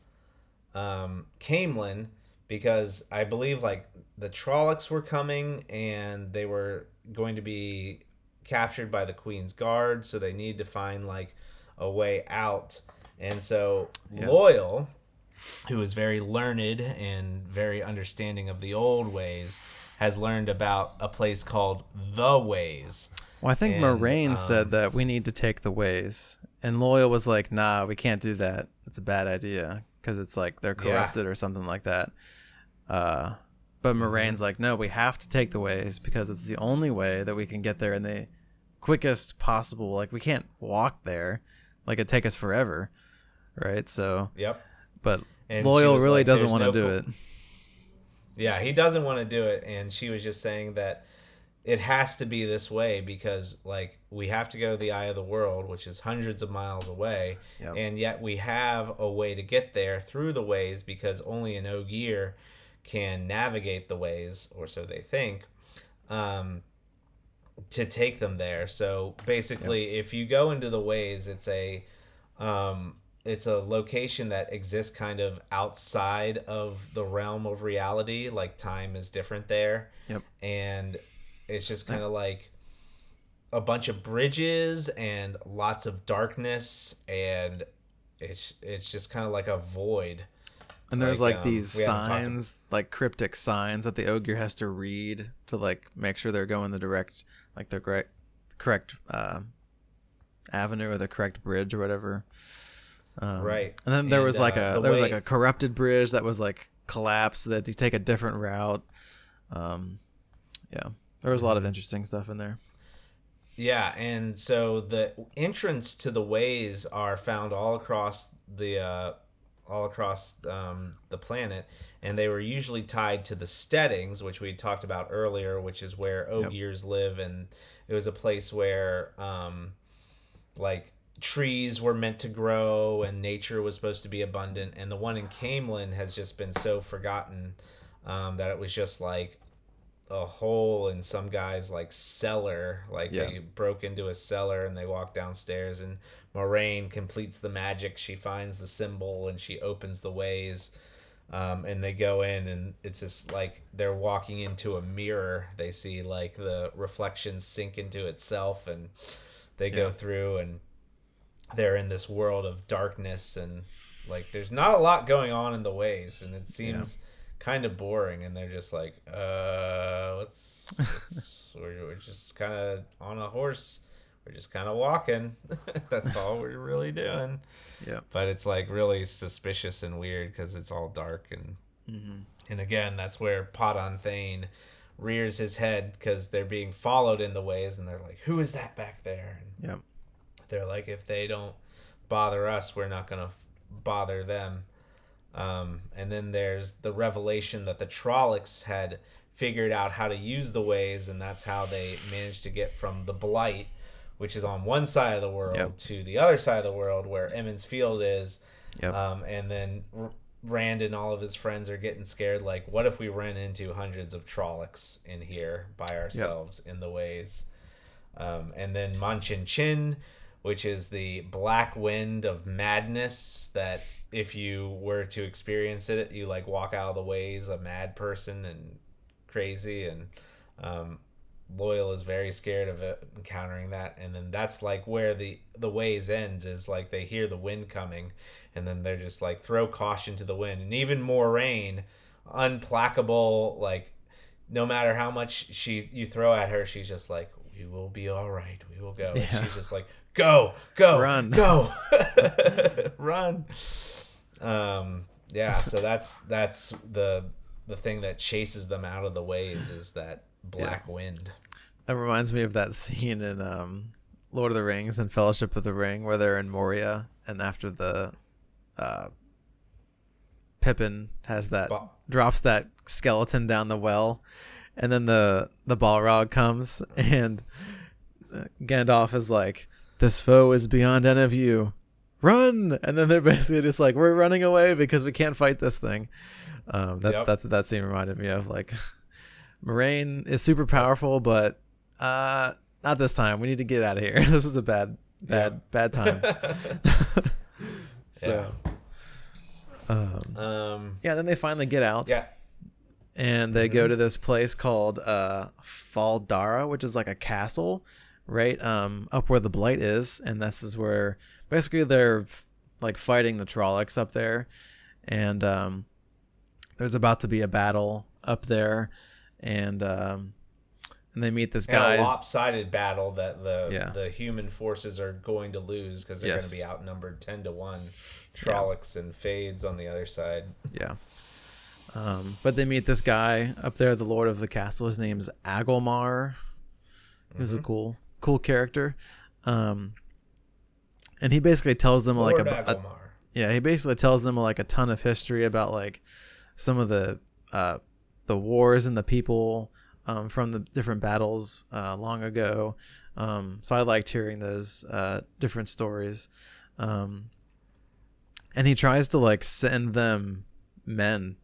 um, Caemlyn because I believe like the Trollocs were coming and they were going to be captured by the Queen's Guard. So they need to find like a way out. And so Yeah. Loial, who is very learned and very understanding of the old ways, has learned about a place called The Ways. Well, I think and, Moiraine um, said that we need to take the ways, and Loial was like, "Nah, we can't do that. It's a bad idea because it's like they're Yeah. corrupted or something like that." Uh, but Mm-hmm. Moiraine's like, "No, we have to take the ways because it's the only way that we can get there in the quickest possible. Like we can't walk there. Like it'd take us forever, right? So, Yep. but And Loial really like, doesn't want to no do co- it. Yeah, he doesn't want to do it, and she was just saying that it has to be this way because, like, we have to go to the eye of the world, which is hundreds of miles away, Yep. and yet we have a way to get there through the ways because only an Ogier can navigate the ways, or so they think, um, to take them there. So basically, if you go into the ways, it's a um, it's a location that exists kind of outside of the realm of reality. Like time is different there, Yep. and it's just kind of like a bunch of bridges and lots of darkness, and it's it's just kind of like a void. And there's Like, like, um, these signs, like cryptic signs that the Ogier has to read to like make sure they're going the direct, like the correct, correct uh, avenue or the correct bridge or whatever. Um, Right. And then there And, was like uh, a the there was like a corrupted bridge that was like collapsed so that you take a different route. Um, yeah, there was a lot of interesting stuff in there. Yeah, and so the entrance to the ways are found all across the uh, all across um, the planet, and they were usually tied to the steadings, which we talked about earlier, which is where ogiers live, and it was a place where um, like trees were meant to grow and nature was supposed to be abundant, and the one in Caemlyn has just been so forgotten um, that it was just like a hole in some guy's like cellar. Like Yeah. they broke into a cellar and they walk downstairs and Moiraine completes the magic. She finds the symbol and she opens the ways. Um, and they go in and it's just like they're walking into a mirror. They see like the reflection sink into itself and they go through and they're in this world of darkness and like there's not a lot going on in the ways and it seems kind of boring and they're just like uh let's, let's we're, we're just kind of on a horse we're just kind of walking that's all we're really doing yeah but it's like really suspicious and weird because it's all dark and Mm-hmm. and again that's where Padan Fain rears his head because they're being followed in the ways, and they're like, "Who is that back there?" And Yep. they're like, "If they don't bother us, we're not gonna bother them." Um, and then there's the revelation that the Trollocs had figured out how to use the ways, and that's how they managed to get from the Blight, which is on one side of the world, Yep. to the other side of the world where Emond's Field is. Yep. Um, and then R- Rand and all of his friends are getting scared. Like, what if we ran into hundreds of Trollocs in here by ourselves in the ways? Um, and then Machin Shin, which is the black wind of madness that if you were to experience it, you like walk out of the ways a mad person and crazy. And um, Loial is very scared of it, encountering that. And then that's like where the the ways ends is like they hear the wind coming, and then they're just like throw caution to the wind, and even Moiraine, unplacable like no matter how much she you throw at her, she's just like, "We will be all right. We will go." Yeah. she's just like, "Go, go, Run. go, run." Um, yeah. So that's that's the the thing that chases them out of the ways is that black wind. That reminds me of that scene in um, Lord of the Rings and Fellowship of the Ring where they're in Moria and after the uh, Pippin has that Ba- drops that skeleton down the well and then the the Balrog comes and uh, Gandalf is like this foe is beyond any of you run! And then they're basically just like we're running away because we can't fight this thing. Um, that Yep. that's that scene reminded me of like Moiraine is super powerful but uh not this time. We need to get out of here. This is a bad bad bad time. So um Um, yeah then they finally get out. yeah. and they go to this place called uh Fal Dara, which is like a castle, right um up where the blight is, and this is where basically they're f- like fighting the Trollocs up there, and um there's about to be a battle up there, and um and they meet this guy. A lopsided battle that the Yeah. the human forces are going to lose because they're Yes. going to be outnumbered ten to one. Trollocs and Fades on the other side. Yeah. Um, but they meet this guy up there, the Lord of the Castle. His name's Agelmar. He was a cool, cool character. Um, and he basically tells them like Lord a, a yeah, he basically tells them like a ton of history about like some of the uh, the wars and the people um, from the different battles uh, long ago. Um, so I liked hearing those uh, different stories. Um, and he tries to like send them men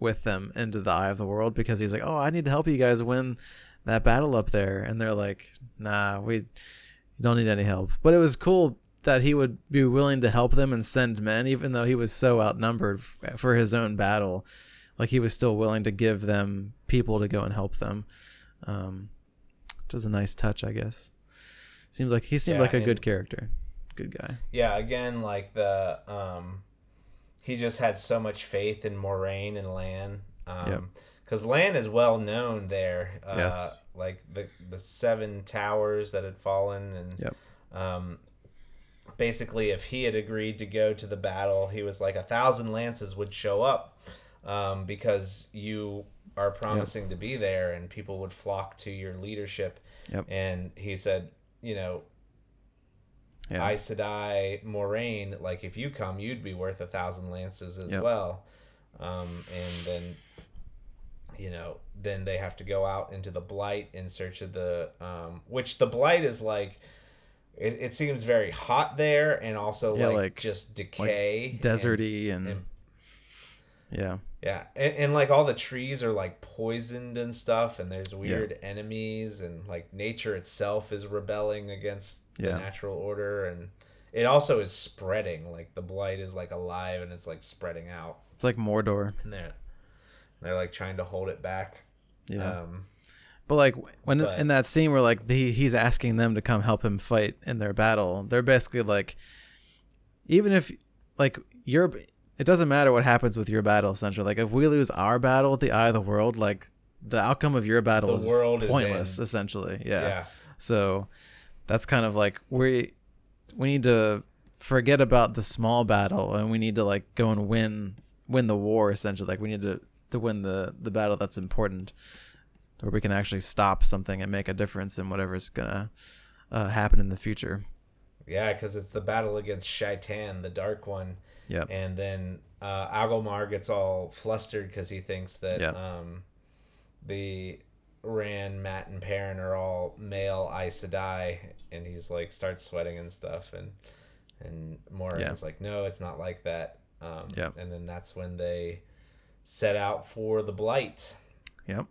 with them into the eye of the world because he's like, "Oh, I need to help you guys win that battle up there," and they're like, "Nah, we don't need any help." But it was cool that he would be willing to help them and send men, even though he was so outnumbered f- for his own battle. Like he was still willing to give them people to go and help them, um, which is a nice touch, I guess. Seems like he seemed Yeah, like a good character, good guy. Yeah, again, like the um, he just had so much faith in Moiraine and Lan. Um, Yep. Because Lan is well known there. Uh, Yes. Like the the seven towers that had fallen, and Yep. um, basically, if he had agreed to go to the battle, he was like a thousand lances would show up um, because you are promising to be there, and people would flock to your leadership. Yep. And he said, you know, Yeah. Aes Sedai Moiraine, like if you come, you'd be worth a thousand lances as Yep. well. Um, and then, you know, then they have to go out into the Blight in search of the, um, which the Blight is like, it, it seems very hot there and also Yeah, like, like- just decay, and- deserty and, and- yeah. Yeah, and, and like all the trees are like poisoned and stuff, and there's weird enemies, and like nature itself is rebelling against the natural order, and it also is spreading. Like the blight is like alive and it's like spreading out, it's like mordor. And they're they're like trying to hold it back. yeah. Um, but like when but- in that scene where like the, he's asking them to come help him fight in their battle they're basically like even if like your it doesn't matter what happens with your battle essentially like if we lose our battle at the eye of the world like the outcome of your battle The is world pointless in. essentially yeah. yeah. so that's kind of like we we need to forget about the small battle and we need to like go and win win the war essentially like we need to to win the the battle that's important where we can actually stop something and make a difference in whatever's gonna uh, happen in the future. Yeah, because it's the battle against Shai'tan, the Dark One. Yeah. And then uh, Agelmar gets all flustered because he thinks that Yep. um, the Rand, Mat, and Perrin are all male Aes Sedai, and he's like starts sweating and stuff, and and Moiraine's like, no, it's not like that. Um, Yep. And then that's when they set out for the Blight. Yep.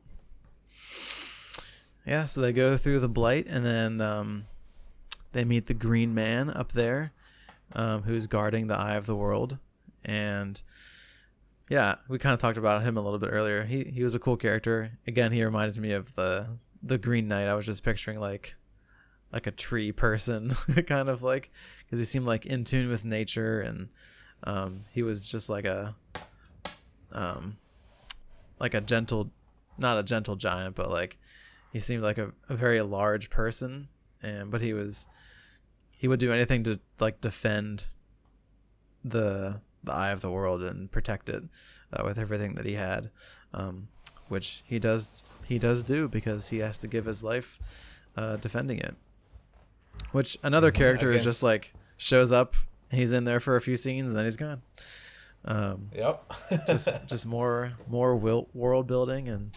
Yeah, so they go through the blight, and then um, they meet the Green Man up there, um, who's guarding the Eye of the World, and yeah, we kind of talked about him a little bit earlier. He he was a cool character. Again, he reminded me of the the Green Knight. I was just picturing like like a tree person, kind of like because he seemed like in tune with nature, and um, he was just like a um, like a gentle, not a gentle giant, but like he seemed like a, a very large person, and but he was he would do anything to like defend the the eye of the world and protect it uh, with everything that he had, um, which he does he does do because he has to give his life uh, defending it. Which another character is just like shows up, he's in there for a few scenes, and then he's gone. Um, Yep. just just more more world building and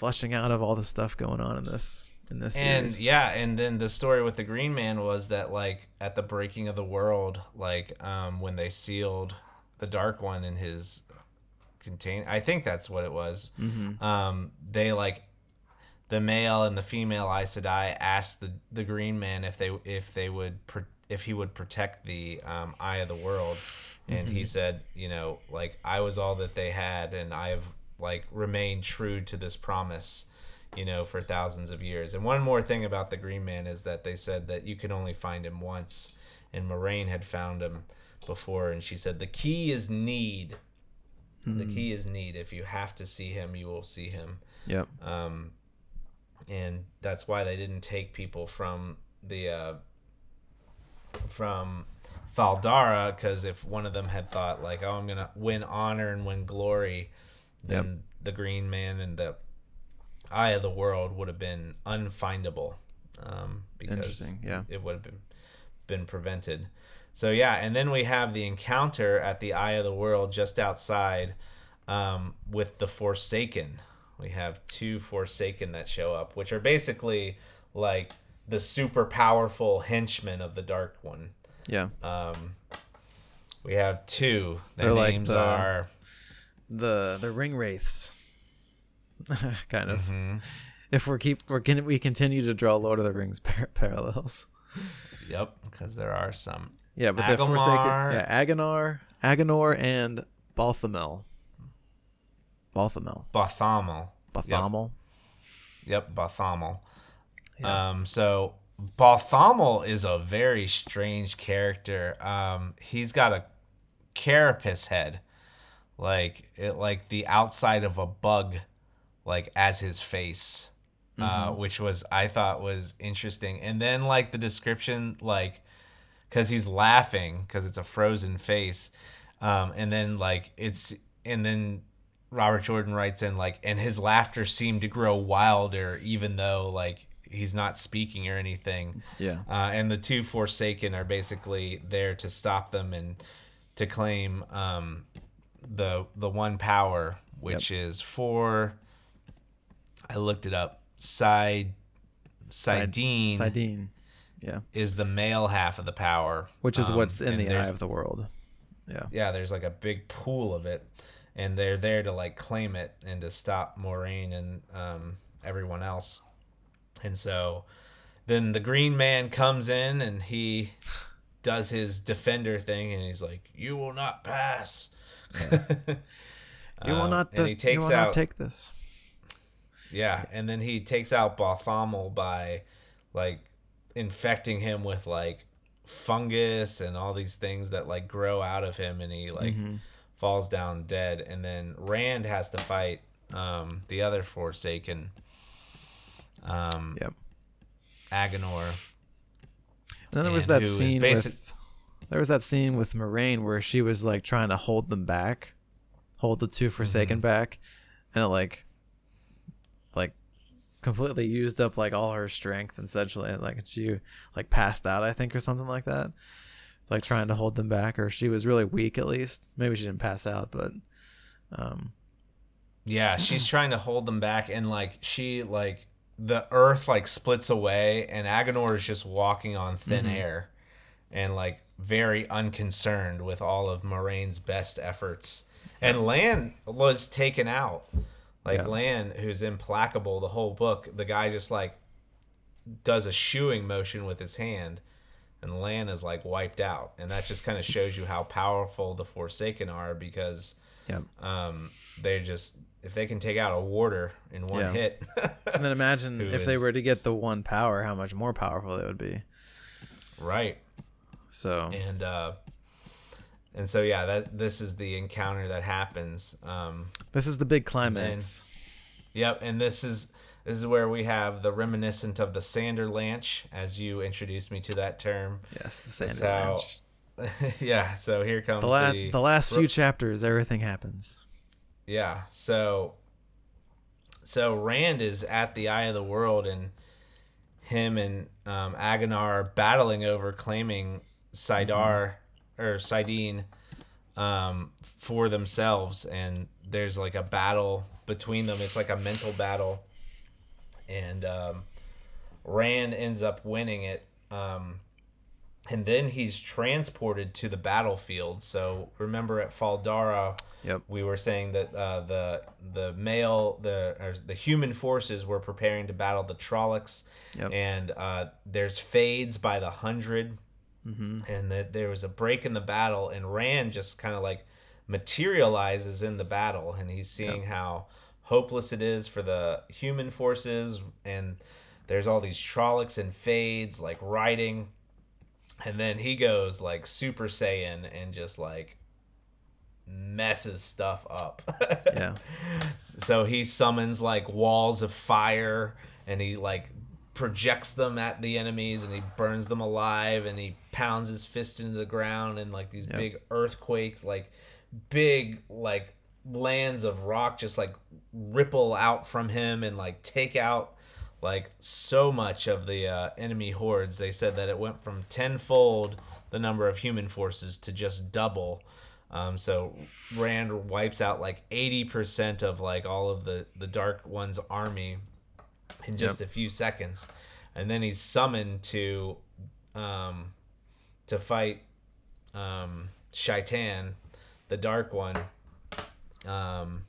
fleshing out of all the stuff going on in this in this and series. yeah and then the story with the green man was that like at the breaking of the world like um when they sealed the dark one in his contain i think that's what it was Mhm. um they like the male and the female Aes Sedai asked the the green man if they if they would pr- if he would protect the um, eye of the world and he said you know like i was all that they had and i have like remain true to this promise you know for thousands of years. And one more thing about the green man is that they said that you can only find him once and Moiraine had found him before and she said the key is need. The key is need. If you have to see him you will see him. Yep. um, and that's why they didn't take people from the uh, from Fal Dara because if one of them had thought like, "Oh, I'm gonna win honor and win glory," then the Green Man and the Eye of the World would have been unfindable um, because Interesting, yeah. it would have been been prevented. So yeah, and then we have the encounter at the Eye of the World just outside um, with the Forsaken. We have two Forsaken that show up, which are basically like the super powerful henchmen of the Dark One. Yeah. Um, we have two. Their They're like names the- are The the ring wraiths. kind of. Mm-hmm. If we're keep we're gonna we continue to draw Lord of the Rings par- parallels. yep, because there are some. Yeah, but the Forsaken. Yeah, Aginor, Aginor, and Balthamel. Balthamel. Balthamel. Balthamel. Yep, Balthamel. Yeah. Um, so Balthamel is a very strange character. Um, he's got a carapace head, like it, like the outside of a bug, like as his face, uh, which was I thought was interesting. And then like the description, like because he's laughing because it's a frozen face, um, and then like it's and then Robert Jordan writes in like, and his laughter seemed to grow wilder, even though like he's not speaking or anything. Yeah. Uh, and the two Forsaken are basically there to stop them and to claim um, the the one power, which is for. I looked it up. Side, saidin saidin. Yeah. is the male half of the power, Which is um, what's in the eye of the world. Yeah. yeah, there's like a big pool of it, and they're there to like claim it and to stop Moiraine and um, everyone else. And so then the Green Man comes in and he does his defender thing, and he's like, "You will not pass." You will Um, not. and dis- he takes you will out not take this. yeah, and then he takes out Balthamel by like infecting him with like fungus and all these things that like grow out of him and he like Mm-hmm. falls down dead and then Rand has to fight um the other Forsaken um Yep. Aginor. Then there was that scene with. There was that scene with Moiraine where she was like trying to hold them back, hold the two Forsaken Mm-hmm. back, and it like, like completely used up like all her strength essentially like she like passed out i think or something like that like trying to hold them back or she was really weak at least maybe she didn't pass out but um yeah she's trying to hold them back and like she like the earth like splits away and Aginor is just walking on thin Mm-hmm. air and like very unconcerned with all of Moiraine's best efforts. And lan was taken out. Like Yeah. lan who's implacable the whole book the guy just like does a shooing motion with his hand and lan is like wiped out. And that just kind of shows you how powerful the forsaken are because yeah um, they're just if they can take out a warder in one Yeah. hit. and then imagine if they were to get the one power how much more powerful they would be right. so And uh, and so yeah, that this is the encounter that happens. Um, this is the big climax yep, and this is this is where we have the reminiscent of the Sanderlanche, as you introduced me to that term. yes the That's sand how- Ranch. yeah, so here comes the, la- the the last few chapters everything happens Yeah. So so Rand is at the eye of the world and him and um, Aginor are battling over claiming saidar or saidin um, for themselves and there's like a battle between them. It's like a mental battle. And um, Rand ends up winning it. Um, and then he's transported to the battlefield. So remember at Fal Dara, Yep. we were saying that uh, the the male the or the human forces were preparing to battle the Trollocs, Yep. and uh, there's fades by the 100 mm-hmm. and that there was a break in the battle, and Rand just kind of like materializes in the battle, and he's seeing how hopeless it is for the human forces, and there's all these Trollocs and fades like riding, and then he goes like Super Saiyan and just like messes stuff up. yeah So he summons like walls of fire and he like projects them at the enemies and he burns them alive and he pounds his fist into the ground and like these Yep. big earthquakes like big like lands of rock just like ripple out from him and like take out like so much of the uh, enemy hordes they said that it went from tenfold the number of human forces to just double um, so Rand wipes out like eighty percent of like all of the the Dark One's army in just a few seconds, and then he's summoned to um, to fight um, Shai'tan, the Dark One, um,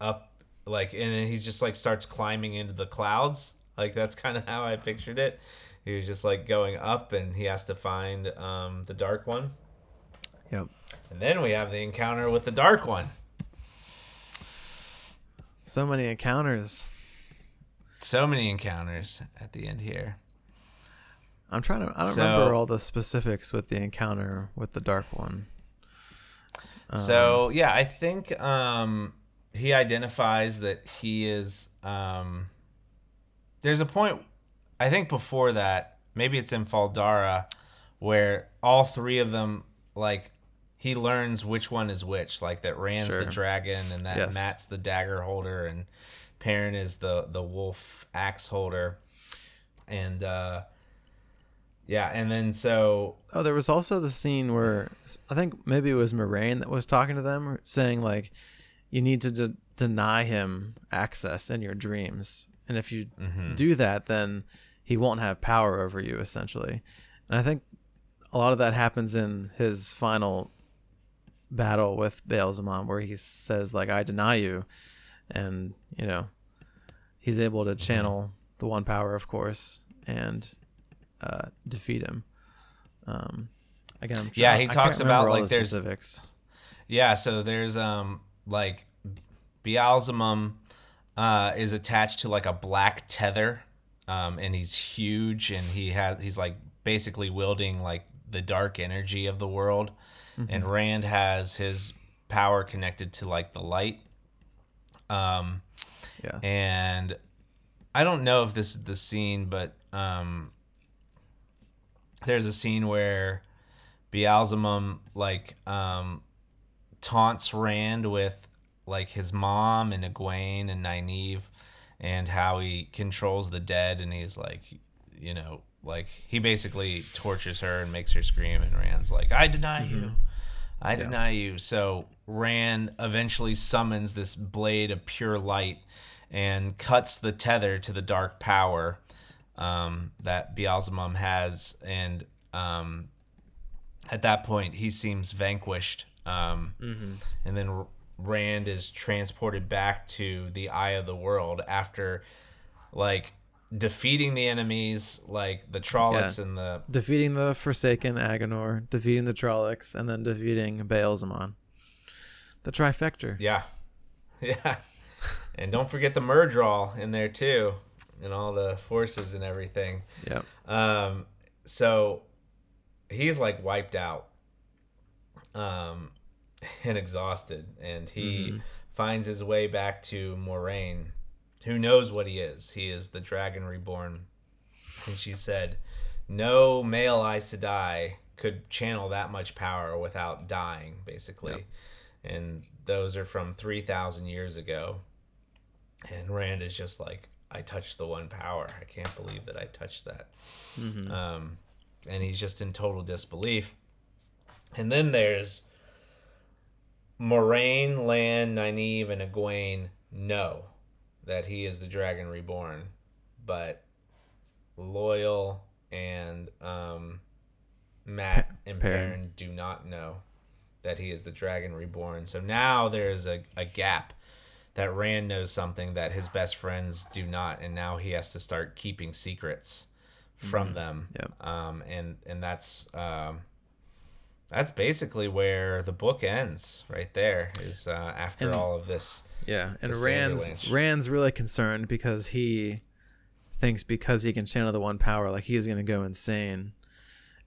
up like, and then he just like starts climbing into the clouds. Like that's kind of how I pictured it. He was just like going up, and he has to find um, the Dark One. Yep And then we have the encounter with the Dark One. so many encounters So many encounters at the end here. i'm trying to i don't So- remember all the specifics with the encounter with the dark one so yeah, I think um, he identifies that he is. Um, there's a point, I think before that, maybe it's in Fal Dara, where all three of them like he learns which one is which. Like that Rand's Sure. the dragon, and that Yes. Mat's the dagger holder, and Perrin is the the wolf axe holder, and uh, yeah, and then so Oh, there was also the scene where I think maybe it was Moiraine that was talking to them, saying like, "You need to de- deny him access in your dreams, and if you do that, then he won't have power over you." Essentially, and I think a lot of that happens in his final battle with Ba'alzamon, where he says like, "I deny you," and you know, he's able to channel the one power, of course, and uh, defeat him. Um, again, I'm Yeah, he I talks about, like, the there's- specifics. Yeah, so there's um like Beelzebub uh is attached to like a black tether. Um and he's huge and he has he's like basically wielding like the dark energy of the world. And Rand has his power connected to like the light. Um Yes. and I don't know if this is the scene, but um, there's a scene where Beelzebub like um, taunts Rand with like his mom and Egwene and Nynaeve, and how he controls the dead and he's like you know like he basically tortures her and makes her scream and Rand's like I deny you. I deny you. So Rand eventually summons this blade of pure light and cuts the tether to the dark power um, that Beelzebub has. And um, at that point he seems vanquished um, and then Rand is transported back to the eye of the world after like defeating the enemies like the Trollocs Yeah. and the defeating the Forsaken Aginor, defeating the Trollocs, and then defeating Ba'alzamon. The trifecta. yeah yeah and don't forget the Myrddraal in there too and all the forces and everything Yeah. Um, so he's like wiped out, um, and exhausted, and he finds his way back to Moiraine, who knows what he is. He is the Dragon Reborn, and she said, "No male Aes Sedai could channel that much power without dying, basically." And those are from three thousand years ago. And Rand is just like, I touched the one power. I can't believe that I touched that. Um, and he's just in total disbelief. And then there's Moiraine, Lan, Nynaeve, and Egwene know that he is the Dragon Reborn, but Loial and um, Mat and Perrin. Perrin do not know that he is the Dragon Reborn. So now there's a, a gap that Rand knows something that his best friends do not, and now he has to start keeping secrets from them. Yep. Um, and and that's um, that's basically where the book ends. Right there is uh, after And- all of this. Yeah, and Rand's. Rand's really concerned because he thinks because he can channel the one power, like he's gonna go insane,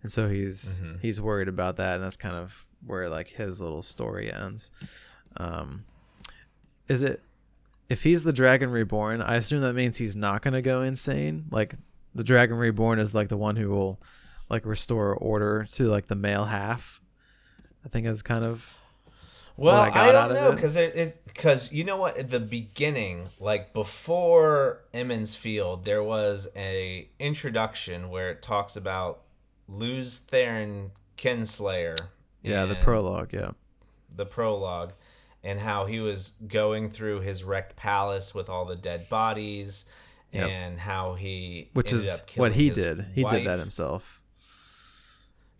and so he's Mm-hmm. he's worried about that, and that's kind of where like his little story ends. Um, is it if he's the Dragon Reborn? I assume that means he's not gonna go insane. Like the Dragon Reborn is like the one who will like restore order to like the male half. I think is kind of Well, I I, don't know it? because it because you know what at the beginning, like before Emond's Field, there was a introduction where it talks about Lews Therin Kinslayer. yeah the prologue. Yeah, the prologue and how he was going through his wrecked palace with all the dead bodies Yep. and how he which is what he did. He did that himself.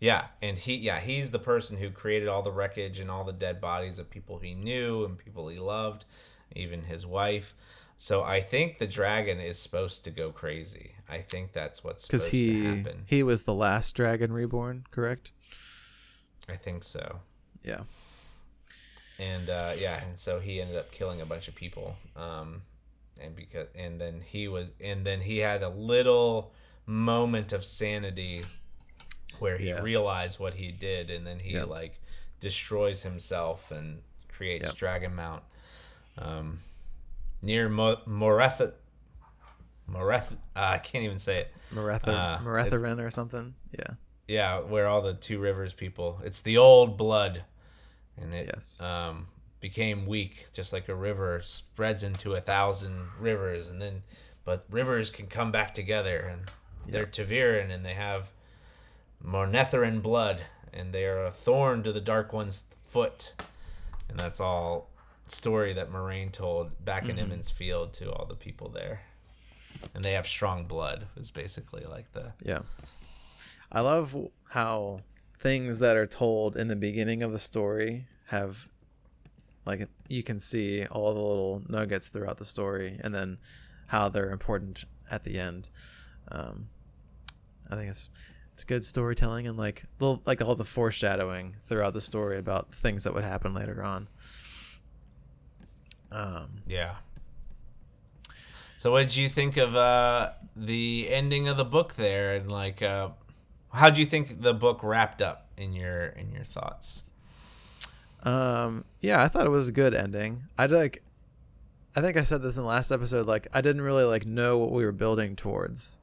Yeah, and he yeah, he's the person who created all the wreckage and all the dead bodies of people he knew and people he loved, even his wife. So I think the dragon is supposed to go crazy. I think that's what's supposed he to happen. he was the last dragon reborn, correct? I think so. Yeah, and uh, yeah, and so he ended up killing a bunch of people. Um, and because and then he was and then he had a little moment of sanity where he Yeah. realized what he did, and then he Yep. like destroys himself and creates Yep. Dragon Mount um, near Mo- Moreth. Moreth. Uh, I can't even say it. Maretha, Uh, Maretharin or something. Yeah, Yeah, where all the Two Rivers people. It's the old blood, and it Yes. um, became weak, just like a river spreads into a thousand rivers, and then but rivers can come back together, and they're ta'veren, and they have Mornetherin blood, and they are a thorn to the Dark One's foot, and that's all story that Moiraine told back Mm-hmm. in Emond's Field to all the people there. And they have strong blood. Is basically like the yeah. I love how things that are told in the beginning of the story have, like, you can see all the little nuggets throughout the story, and then how they're important at the end. Um, I think it's it's good storytelling and like little, like all the foreshadowing throughout the story about things that would happen later on. Um, Yeah. So, what did you think of uh, the ending of the book there, and like, uh, how do you think the book wrapped up in your in your thoughts? Um, yeah, I thought it was a good ending. I like, I think I said this in the last episode. Like, I didn't really like know what we were building towards.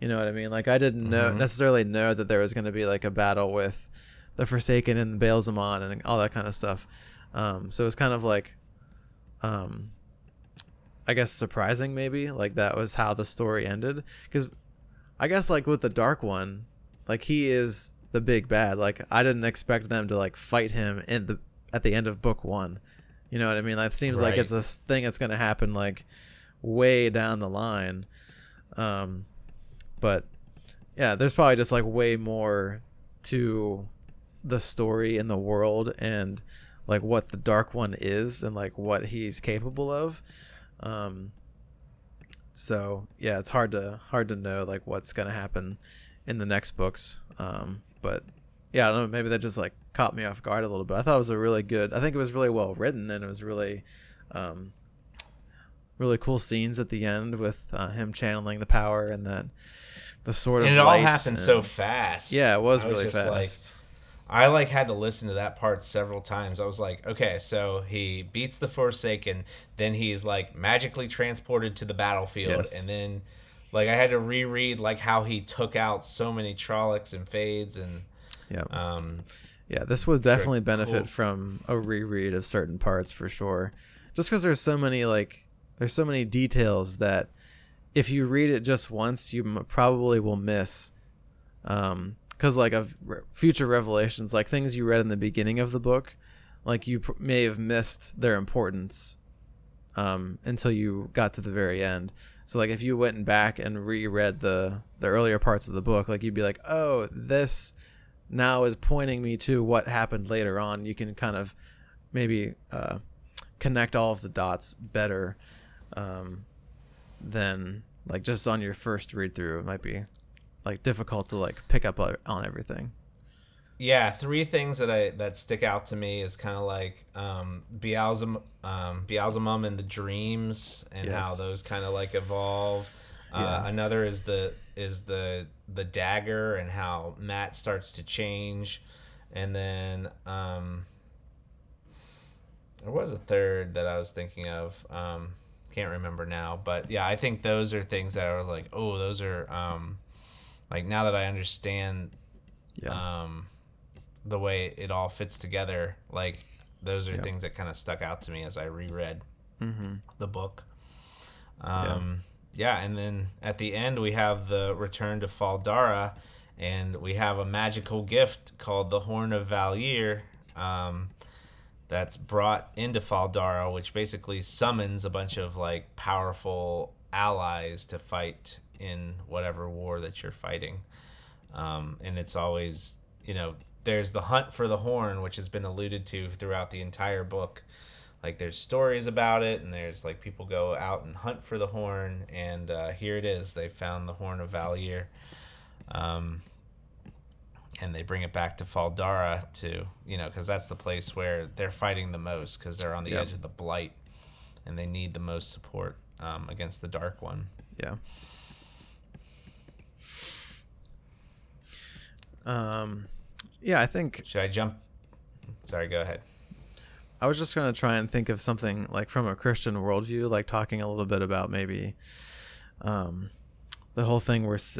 You know what I mean? Like, I didn't know necessarily know that there was going to be like a battle with the Forsaken and Ba'alzamon and all that kind of stuff. Um, so it was kind of like, um, I guess surprising maybe like that was how the story ended because I guess like with the dark one, like he is the big bad. Like I didn't expect them to like fight him in the at the end of book one. You know what I mean? That seems like it's a thing that's gonna happen like way down the line. Um, but yeah, there's probably just like way more to the story and the world and like what the dark one is and like what he's capable of. Um, so yeah, it's hard to hard to know like what's gonna happen in the next books. Um, but yeah, I don't know. Maybe that just like caught me off guard a little bit. I thought it was a really good. I think it was really well written and it was really, um, really cool scenes at the end with uh, him channeling the power and then the and of it all happened so fast. Yeah, it was I really just like- fast. I like had to listen to that part several times. I was like, okay, so he beats the Forsaken, then he's like magically transported to the battlefield, Yes. and then like I had to reread like how he took out so many Trollocs and Fades, and yeah. um, Yeah, this would definitely benefit cool. from a reread of certain parts for sure. Just because there's so many like there's so many details that if you read it just once, you probably will miss. Um, because like of re- future revelations, like things you read in the beginning of the book, like you pr- may have missed their importance. Um, until you got to the very end. So like if you went back and reread the the earlier parts of the book, like you'd be like, oh, this now is pointing me to what happened later on. You can kind of maybe uh, connect all of the dots better um, then like just on your first read through. It might be like difficult to like pick up on everything. yeah, three things that I that stick out to me is kind of like um, Beelzebub, um, Beelzebub and the dreams and how those kind of like evolve. Uh, Yeah. Another is the is the the dagger and how Mat starts to change, and then um, there was a third that I was thinking of. Um, can't remember now, but yeah, I think those are things that are like, oh, those are um, like now that I understand Yeah. um, the way it all fits together. Like those are Yeah. things that kind of stuck out to me as I reread mm-hmm. the book. Um, yeah. yeah, and then at the end we have the return to Fal Dara, and we have a magical gift called the Horn of Valere. Um, that's brought into Fal Dara, which basically summons a bunch of like powerful allies to fight in whatever war that you're fighting. Um, and it's always, you know, there's the hunt for the horn, which has been alluded to throughout the entire book. Like there's stories about it, and there's like people go out and hunt for the horn, and uh, here it is. They found the horn of Valere. Um, and they bring it back to Fal Dara to you know because that's the place where they're fighting the most because they're on the Yep. edge of the blight and they need the most support um, against the dark one Yeah. Um, yeah, I think should i jump sorry go ahead I was just gonna try and think of something like from a Christian worldview, like talking a little bit about maybe um, the whole thing we're s-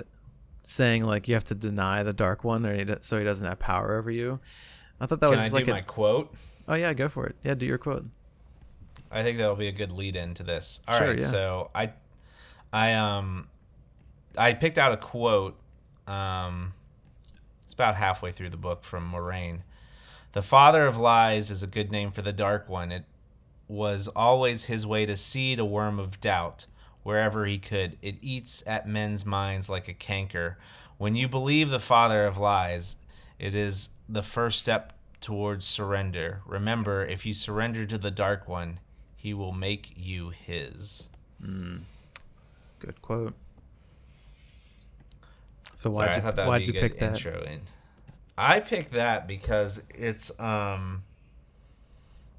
saying like you have to deny the dark one, or he do- so he doesn't have power over you. I thought that can was i just do like my a, quote oh yeah, go for it. Yeah, do your quote. i think that'll be a good lead into this All right, Sure, yeah. so i i um i picked out a quote um it's about halfway through the book from moiraine the father of lies is a good name for the dark one it was always his way to seed a worm of doubt wherever he could. It eats at men's minds like a canker. When you believe the father of lies, it is the first step towards surrender. Remember, if you surrender to the dark one, he will make you his. Good quote. So why'd I you why'd be you pick that? in. I picked that because it's um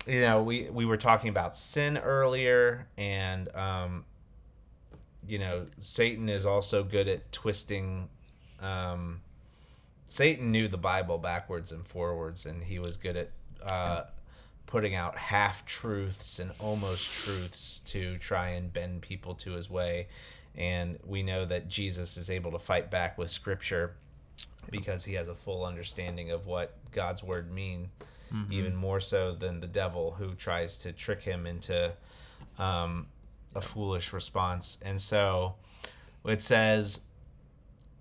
you know, we we were talking about sin earlier and um you know, Satan is also good at twisting um Satan knew the Bible backwards and forwards and he was good at uh putting out half truths and almost truths to try and bend people to his way. And we know that Jesus is able to fight back with scripture because he has a full understanding of what God's word mean, even more so than the devil who tries to trick him into um, a foolish response. And so it says,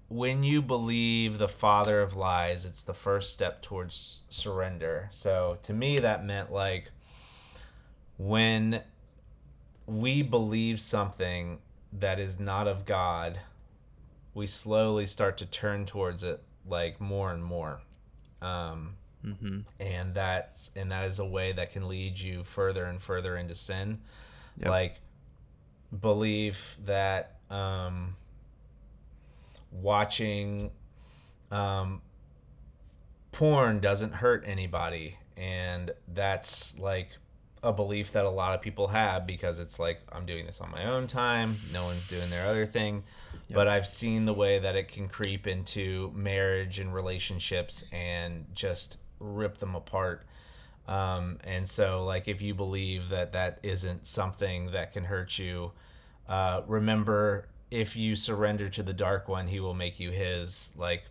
when you believe the father of lies, it's the first step towards surrender. So to me, that meant like when we believe something that is not of God, we slowly start to turn towards it like more and more. Um, Mm-hmm. and that's and that is a way that can lead you further and further into sin Yep. like belief that um watching um porn doesn't hurt anybody. And that's like a belief that a lot of people have because it's like I'm doing this on my own time. No one's doing their other thing. But I've seen the way that it can creep into marriage and relationships and just rip them apart um, and so like if you believe that that isn't something that can hurt you uh, remember if you surrender to the dark one he will make you his like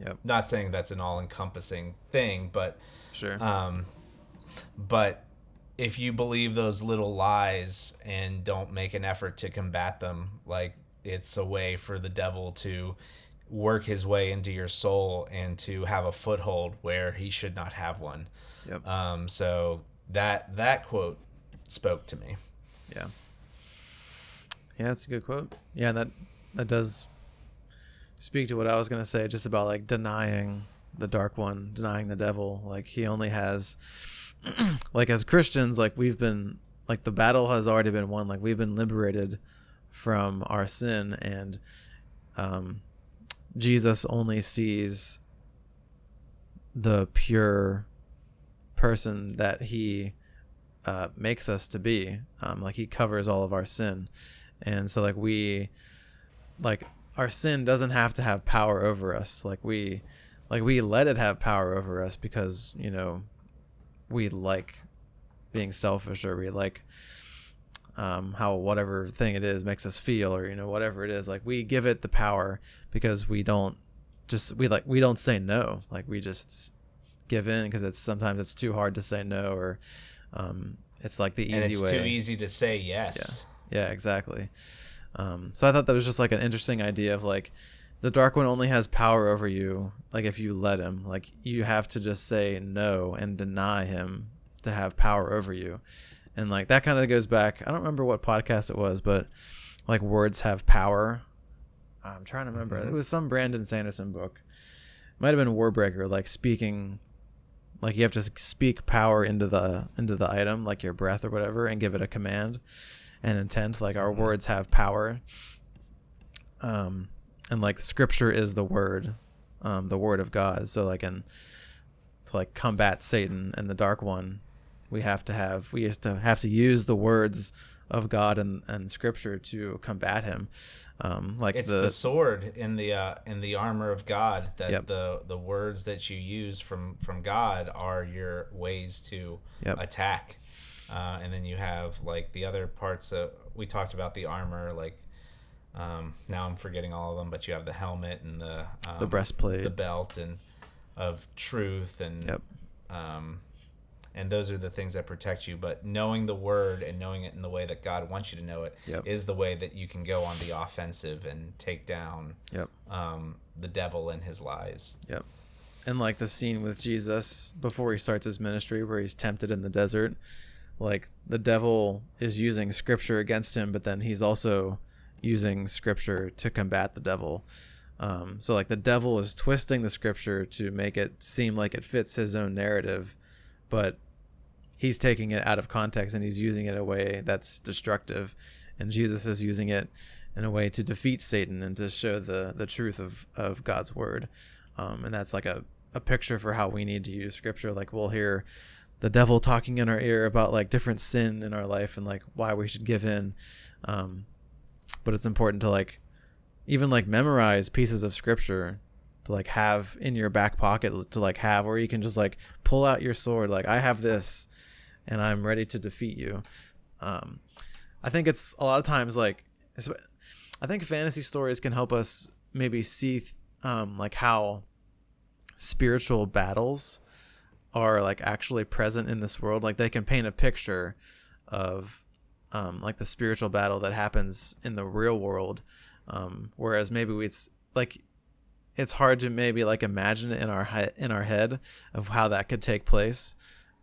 Yep. not saying that's an all-encompassing thing but Sure. um, but if you believe those little lies and don't make an effort to combat them, like it's a way for the devil to work his way into your soul and to have a foothold where he should not have one. Yep. Um, so that that quote spoke to me. Yeah. Yeah, that's a good quote. Yeah, that that does speak to what I was gonna say, just about like denying the dark one, denying the devil. Like he only has like as Christians, like we've been like the battle has already been won. Like we've been liberated from our sin and um Jesus only sees the pure person that he uh, makes us to be. Um, like he covers all of our sin, and so like we, like our sin doesn't have to have power over us. Like we, like we let it have power over us because you know, we like being selfish or we like um, how whatever thing it is makes us feel or you know whatever it is like we give it the power because we don't just we like we don't say no. Like we just give in because it's sometimes it's too hard to say no or um, it's like the easy and it's way. too easy to say yes. yeah exactly. Um, so i thought that was just like an interesting idea of like the dark one only has power over you like if you let him. Like you have to just say no and deny him to have power over you and like that kind of goes back i don't remember what podcast it was but like words have power. I'm trying to remember. Mhm. it was some brandon sanderson book. It might have been warbreaker like speaking like you have to speak power into the into the item like your breath or whatever and give it a command and intent like our Mhm. words have power. Um and like scripture is the word um the word of god. So like in to like combat satan and the dark one we have to have we used to have to use the words of god and and scripture to combat him um like It's the, the, sword in the uh, in the armor of God that Yep. the the words that you use from from God are your ways to Yep. attack. Uh, and then you have like the other parts of we talked about the armor like um, now I'm forgetting all of them, but you have the helmet and the um, the breastplate the belt and of truth and Yep. um, and those are the things that protect you. But knowing the word and knowing it in the way that God wants you to know it is Yep. the way that you can go on the offensive and take down yep um, the devil and his lies. Yep. And like the scene with Jesus before he starts his ministry where he's tempted in the desert, like the devil is using scripture against him, but then he's also using scripture to combat the devil. Um, so like the devil is twisting the scripture to make it seem like it fits his own narrative, but he's taking it out of context and he's using it in a way that's destructive. And Jesus is using it in a way to defeat Satan and to show the the truth of of God's word. Um, and that's like a a picture for how we need to use scripture. Like we'll hear the devil talking in our ear about like different sin in our life and like why we should give in. Um, but it's important to like even like memorize pieces of scripture to like have in your back pocket to like have or you can just like pull out your sword like I have this and I'm ready to defeat you. Um, I think it's a lot of times like I think fantasy stories can help us maybe see um, like how spiritual battles are like actually present in this world like they can paint a picture of um, like the spiritual battle that happens in the real world. Um, whereas maybe it's like it's hard to maybe like imagine it in our he- in our head of how that could take place.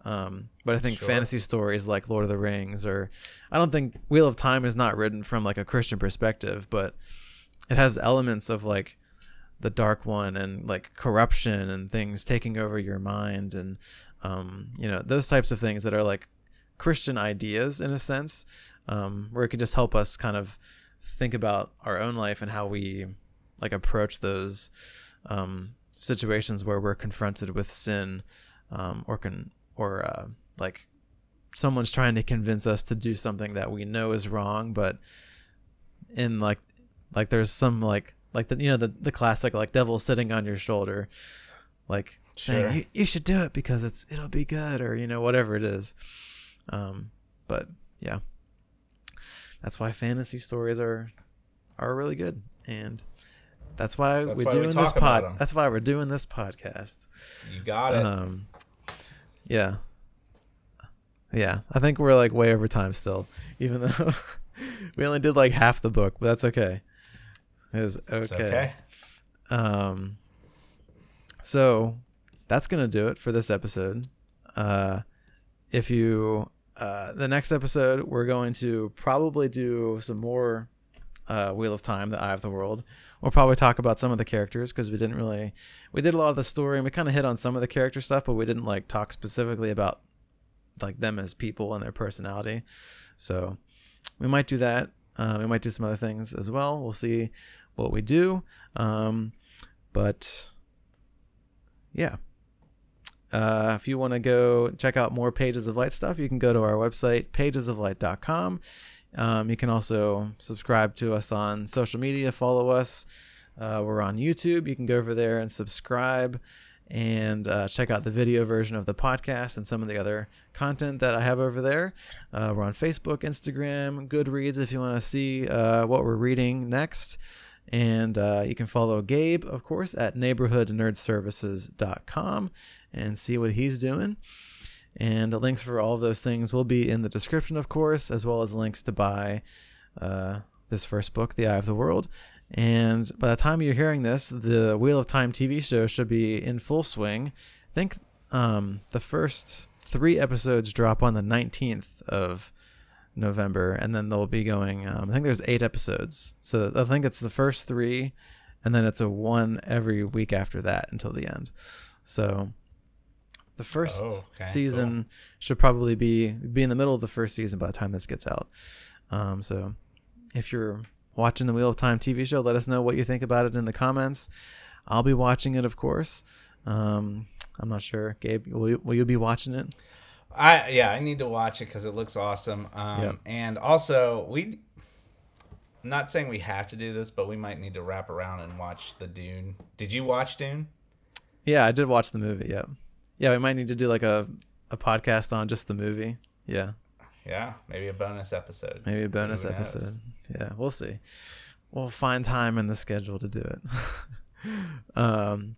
Um, but I think Sure. fantasy stories like Lord of the Rings or I don't think Wheel of Time is not written from like a Christian perspective, but it has elements of like the dark one and like corruption and things taking over your mind and um, you know those types of things that are like Christian ideas in a sense, um, where it can just help us kind of think about our own life and how we like approach those um, situations where we're confronted with sin um, or can or uh, like someone's trying to convince us to do something that we know is wrong, but in like like there's some like like the you know the the classic like devil sitting on your shoulder, like Sure. saying you, you should do it because it's it'll be good or you know whatever it is. Um, but yeah, that's why fantasy stories are are really good and. That's why That's we're why we doing this talk about pod. That's why we're doing this podcast. You got it. Um, yeah, yeah. I think we're like way over time still, even though we only did like half the book, but that's okay. It's okay. It's okay. Um, so that's gonna do it for this episode. Uh, if you uh, the next episode, we're going to probably do some more uh, Wheel of Time, the Eye of the World. We'll probably talk about some of the characters because we didn't really we did a lot of the story and we kind of hit on some of the character stuff, but we didn't like talk specifically about like them as people and their personality. So we might do that. Uh, we might do some other things as well. We'll see what we do. Um, but yeah. Uh, if you want to go check out more Pages of Light stuff, you can go to our website, pagesoflight.com. Um, you can also subscribe to us on social media, follow us. Uh, we're on YouTube. You can go over there and subscribe and uh, check out the video version of the podcast and some of the other content that I have over there. Uh, we're on Facebook, Instagram, Goodreads if you want to see uh, what we're reading next. And uh, you can follow Gabe, of course, at neighborhoodnerdservices.com and see what he's doing. And links for all of those things will be in the description, of course, as well as links to buy uh, this first book, The Eye of the World. And by the time you're hearing this, the Wheel of Time TV show should be in full swing. I think um, the first three episodes drop on the 19th of November, and then they'll be going. Um, I think there's eight episodes, so I think it's the first three, and then it's a one every week after that until the end. So the first Oh, okay, season should probably be be in the middle of the first season by the time this gets out. Um, so if you're watching the Wheel of Time TV show, let us know what you think about it in the comments. I'll be watching it, of course. Um, I'm not sure, Gabe. Will you, will you be watching it? I yeah, I need to watch it because it looks awesome. Um, Yep. and also we. I'm not saying we have to do this, but we might need to wrap around and watch the Dune. Did you watch Dune? Yeah, I did watch the movie. Yeah, yeah. We might need to do like a a podcast on just the movie. Yeah, Yeah, maybe a bonus episode. maybe a bonus Who knows? episode. Yeah, we'll see. We'll find time in the schedule to do it. um,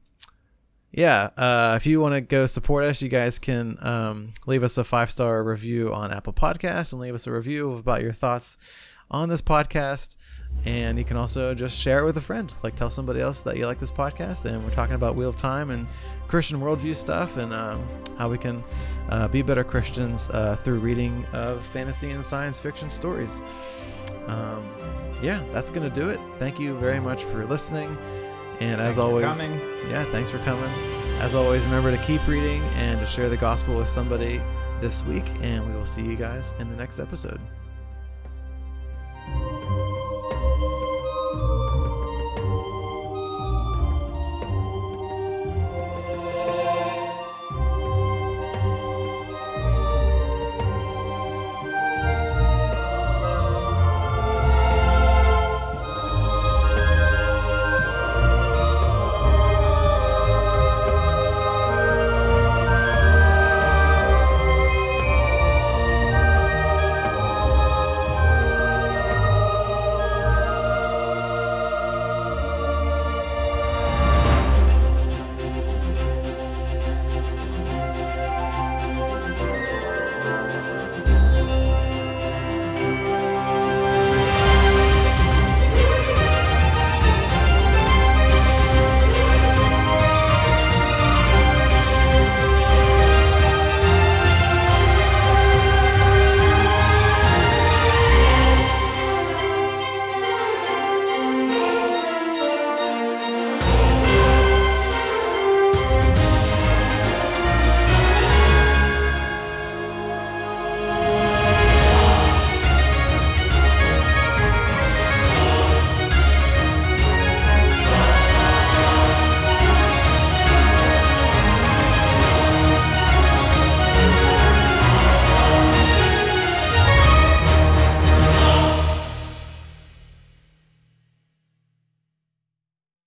yeah. Uh, if you want to go support us, you guys can um, leave us a five star review on Apple Podcasts and leave us a review about your thoughts on this podcast. And you can also just share it with a friend. Like tell somebody else that you like this podcast. And we're talking about Wheel of Time and Christian worldview stuff and um, how we can uh, be better Christians uh, through reading of fantasy and science fiction stories. Um, yeah, that's going to do it. Thank you very much for listening. And as Thanks for always, yeah, thanks for coming. As always, remember to keep reading and to share the gospel with somebody this week. And we will see you guys in the next episode.